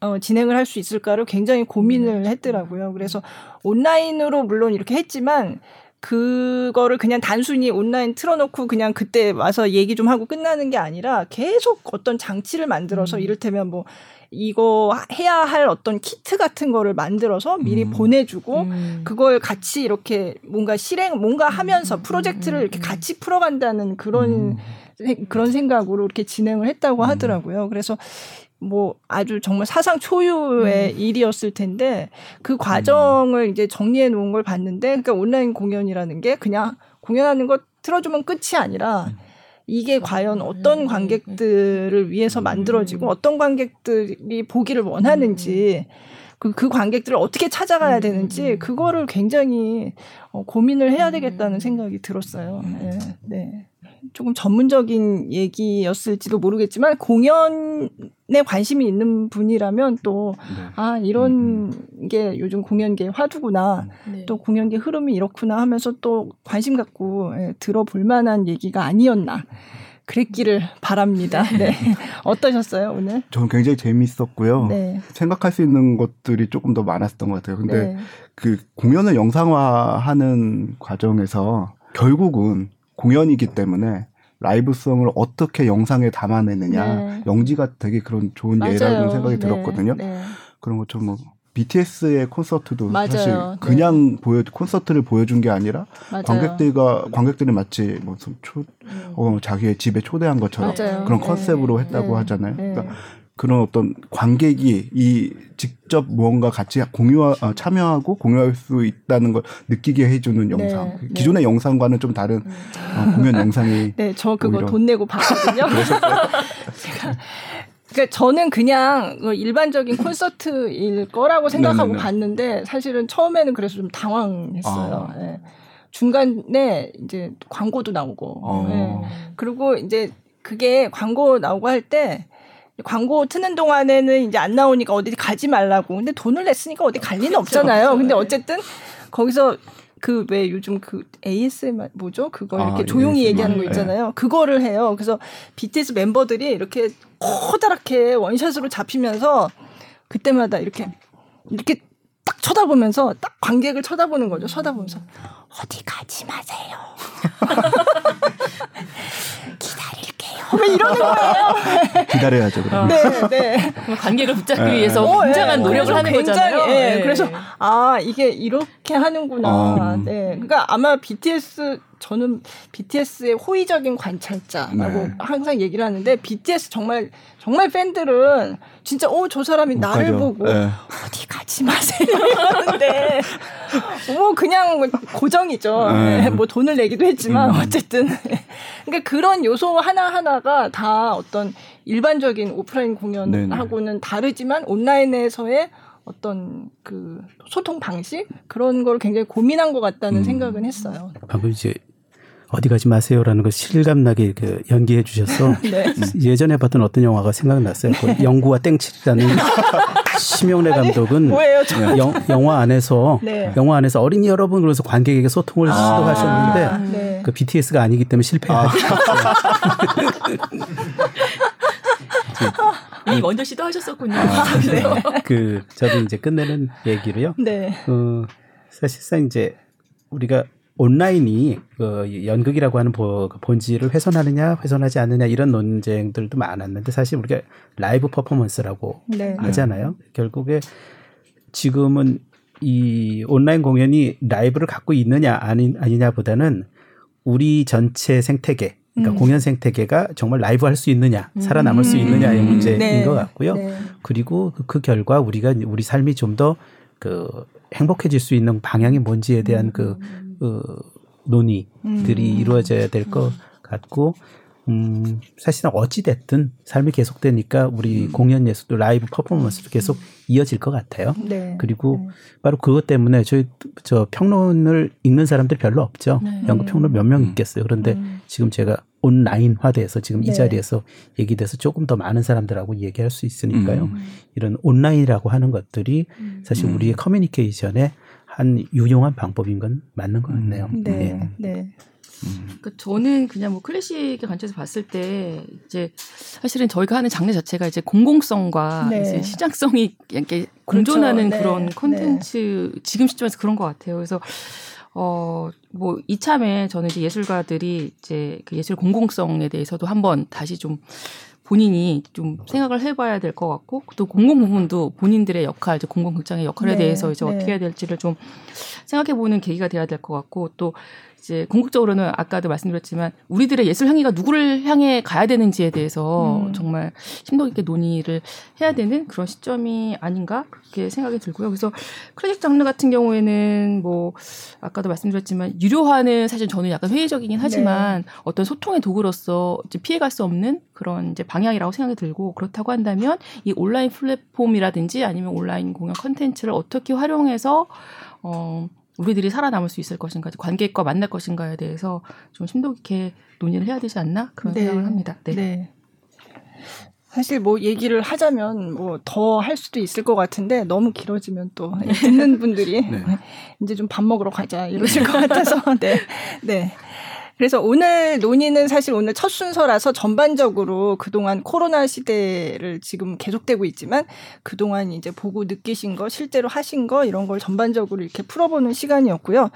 어, 진행을 할 수 있을까를 굉장히 고민을 음. 했더라고요. 그래서 온라인으로 물론 이렇게 했지만 그거를 그냥 단순히 온라인 틀어놓고 그냥 그때 와서 얘기 좀 하고 끝나는 게 아니라 계속 어떤 장치를 만들어서 음. 이를테면 뭐 이거 해야 할 어떤 키트 같은 거를 만들어서 미리 음. 보내주고 음. 그걸 같이 이렇게 뭔가 실행 뭔가 하면서 음. 프로젝트를 이렇게 음. 같이 풀어간다는 그런 음. 그런 생각으로 이렇게 진행을 했다고 하더라고요. 그래서 뭐 아주 정말 사상 초유의 음. 일이었을 텐데 그 과정을 음. 이제 정리해 놓은 걸 봤는데 그러니까 온라인 공연이라는 게 그냥 공연하는 거 틀어주면 끝이 아니라 음. 이게 과연 어떤 음. 관객들을 위해서 만들어지고 어떤 관객들이 보기를 원하는지 그, 그 관객들을 어떻게 찾아가야 되는지 그거를 굉장히 어, 고민을 해야 되겠다는 생각이 들었어요. 네. 네. 조금 전문적인 얘기였을지도 모르겠지만 공연에 관심이 있는 분이라면 또 네. 아, 이런 음, 음. 게 요즘 공연계 화두구나. 네. 또 공연계 흐름이 이렇구나 하면서 또 관심 갖고 예, 들어볼 만한 얘기가 아니었나. 그랬기를 바랍니다. 네. 어떠셨어요, 오늘? 저는 굉장히 재미있었고요. 네. 생각할 수 있는 것들이 조금 더 많았던 것 같아요. 근데 네. 그 공연을 영상화하는 과정에서 결국은 공연이기 때문에 라이브성을 어떻게 영상에 담아내느냐 네. 영지가 되게 그런 좋은 맞아요. 예라는 생각이 네. 들었거든요. 네. 그런 것처럼 뭐 BTS의 콘서트도 맞아요. 사실 네. 그냥 네. 보여 콘서트를 보여준 게 아니라 맞아요. 관객들과 관객들이 마치 뭐 초, 음. 어, 자기의 집에 초대한 것처럼 맞아요. 그런 네. 컨셉으로 네. 했다고 네. 하잖아요. 그러니까 그런 어떤 관객이 이 직접 무언가 같이 공유하 어, 참여하고 공유할 수 있다는 걸 느끼게 해주는 영상. 네, 기존의 네. 영상과는 좀 다른 음. 어, 공연 영상이. 네, 저 그거 돈 내고 봤거든요. 제가 그러니까 저는 그냥 뭐 일반적인 콘서트일 거라고 생각하고. 봤는데 사실은 처음에는 그래서 좀 당황했어요. 아. 네. 중간에 이제 광고도 나오고. 어. 네. 그리고 이제 그게 광고 나오고 할 때 광고 트는 동안에는 이제 안 나오니까 어디 가지 말라고. 근데 돈을 냈으니까 어디 갈 리는 없잖아요. 근데 어쨌든 거기서 그 왜 요즘 그 ASMR 뭐죠? 그거 이렇게 아, 조용히 ASMR. 얘기하는 거 있잖아요. 네. 그거를 해요. 그래서 BTS 멤버들이 이렇게 커다랗게 원샷으로 잡히면서 그때마다 이렇게 이렇게 딱 쳐다보면서 딱 관객을 쳐다보는 거죠. 쳐다보면서 어디 가지 마세요. 왜 이러는 거예요? 기다려야죠. 그럼. 네, 네. 관객을 붙잡기 네. 위해서 어, 굉장한 네. 노력을 하는 굉장히, 거잖아요. 네. 네. 그래서 아 이게 이렇게 하는구나. 어. 네. 그러니까 아마 BTS 저는 BTS의 호의적인 관찰자라고 네. 항상 얘기를 하는데 BTS 정말 정말 팬들은 진짜 어 저 사람이 나를 가죠. 보고 네. 어디 가지 마세요 이러는데 뭐 그냥 뭐 고정이죠. 네. 네. 뭐 돈을 내기도 했지만 음. 어쨌든 그러니까 그런 요소 하나 하나가 다 어떤 일반적인 오프라인 공연하고는 다르지만 온라인에서의 어떤 그 소통 방식 그런 걸 굉장히 고민한 것 같다는 음. 생각은 했어요. 방금 이제 어디 가지 마세요라는 걸 실감나게 그 연기해 주셔서 네. 예전에 봤던 어떤 영화가 생각났어요. 그 영구와 땡칠이라는 심영래 감독은 뭐예요, 영, 영화 안에서 네. 영화 안에서 어린이 여러분 그래서 관객에게 소통을 아~ 시도하셨는데 네. 그 BTS가 아니기 때문에 실패하셨어요. 이 먼저 시도하셨었군요. 아, 네. 그 저도 이제 끝내는 얘기로요. 네. 어, 사실상 이제 우리가 온라인이 그 연극이라고 하는 그 본질을 훼손하느냐 훼손하지 않느냐 이런 논쟁들도 많았는데 사실 우리가 라이브 퍼포먼스라고 네. 하잖아요. 결국에 지금은 이 온라인 공연이 라이브를 갖고 있느냐 아니 아니냐보다는 우리 전체 생태계 그러니까 음. 공연 생태계가 정말 라이브 할 수 있느냐, 살아남을 수 음. 있느냐의 음. 문제인 네. 것 같고요. 네. 그리고 그, 그 결과 우리가 우리 삶이 좀 더 그 행복해질 수 있는 방향이 뭔지에 대한 그 그 논의들이 음. 이루어져야 될것 음. 같고 음, 사실은 어찌됐든 삶이 계속되니까 우리 음. 공연 예술도 라이브 퍼포먼스도 계속 이어질 것 같아요. 네. 그리고 네. 바로 그것 때문에 저희 저 평론을 읽는 사람들이 별로 없죠. 네. 연극 평론 몇 명 있겠어요. 그런데 음. 지금 제가 온라인화돼서 지금 이 네. 자리에서 얘기돼서 조금 더 많은 사람들하고 얘기할 수 있으니까요. 음. 이런 온라인이라고 하는 것들이 음. 사실 우리의 커뮤니케이션에 한 유용한 방법인 건 맞는 것 같네요. 음. 네. 네. 네. 음. 그 저는 그냥 뭐 클래식의 관점에서 봤을 때 이제 사실은 저희가 하는 장르 자체가 이제 공공성과 네. 이제 시장성이 이렇게 공존하는 그렇죠. 그런 네. 콘텐츠 네. 지금 시점에서 그런 것 같아요. 그래서 어, 뭐, 이참에 저는 이제 예술가들이 이제 그 예술 공공성에 대해서도 한번 다시 좀 본인이 좀 생각을 해봐야 될 것 같고 또 공공 부분도 본인들의 역할, 이제 공공극장의 역할에 네, 대해서 이제 네. 어떻게 해야 될지를 좀 생각해보는 계기가 돼야 될 것 같고 또 이제 궁극적으로는 아까도 말씀드렸지만 우리들의 예술 향기가 누구를 향해 가야 되는지에 대해서 음. 정말 심도 있게 논의를 해야 되는 그런 시점이 아닌가 그렇게 생각이 들고요. 그래서 클래식 장르 같은 경우에는 뭐 아까도 말씀드렸지만 유료화는 사실 저는 약간 회의적이긴 하지만 네. 어떤 소통의 도구로서 이제 피해갈 수 없는 그런 이제 방향이라고 생각이 들고 그렇다고 한다면 이 온라인 플랫폼이라든지 아니면 온라인 공연 컨텐츠를 어떻게 활용해서 어 우리들이 살아남을 수 있을 것인가, 관객과 만날 것인가에 대해서 좀 심도 깊게 논의를 해야 되지 않나 그런 네. 생각을 합니다. 네. 네. 사실 뭐 얘기를 하자면 뭐 더 할 수도 있을 것 같은데 너무 길어지면 또 듣는 분들이 네. 이제 좀 밥 먹으러 가자 이러실 것 같아서 네. 네. 그래서 오늘 논의는 사실 오늘 첫 순서라서 전반적으로 그동안 코로나 시대를 지금 계속되고 있지만 그동안 이제 보고 느끼신 거, 실제로 하신 거 이런 걸 전반적으로 이렇게 풀어보는 시간이었고요.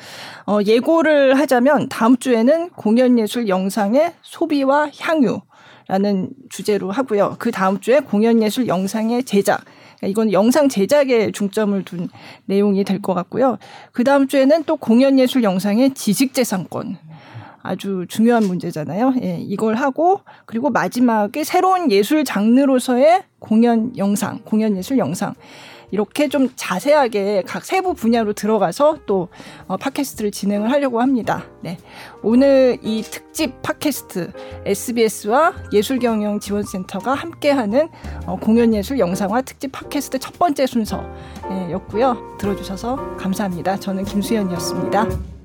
어, 예고를 하자면 다음 주에는 공연예술 영상의 소비와 향유 라는 주제로 하고요. 그 다음 주에 공연예술 영상의 제작. 그러니까 이건 영상 제작에 중점을 둔 내용이 될 것 같고요. 그 다음 주에는 또 공연예술 영상의 지식재산권. 아주 중요한 문제잖아요. 예, 이걸 하고 그리고 마지막에 새로운 예술 장르로서의 공연 영상, 공연 예술 영상. 이렇게 좀 자세하게 각 세부 분야로 들어가서 또 어, 팟캐스트를 진행을 하려고 합니다. 네. 오늘 이 특집 팟캐스트 SBS와 예술경영지원센터가 함께하는 어, 공연예술 영상화 특집 팟캐스트 첫 번째 순서였고요. 들어주셔서 감사합니다. 저는 김수현이었습니다.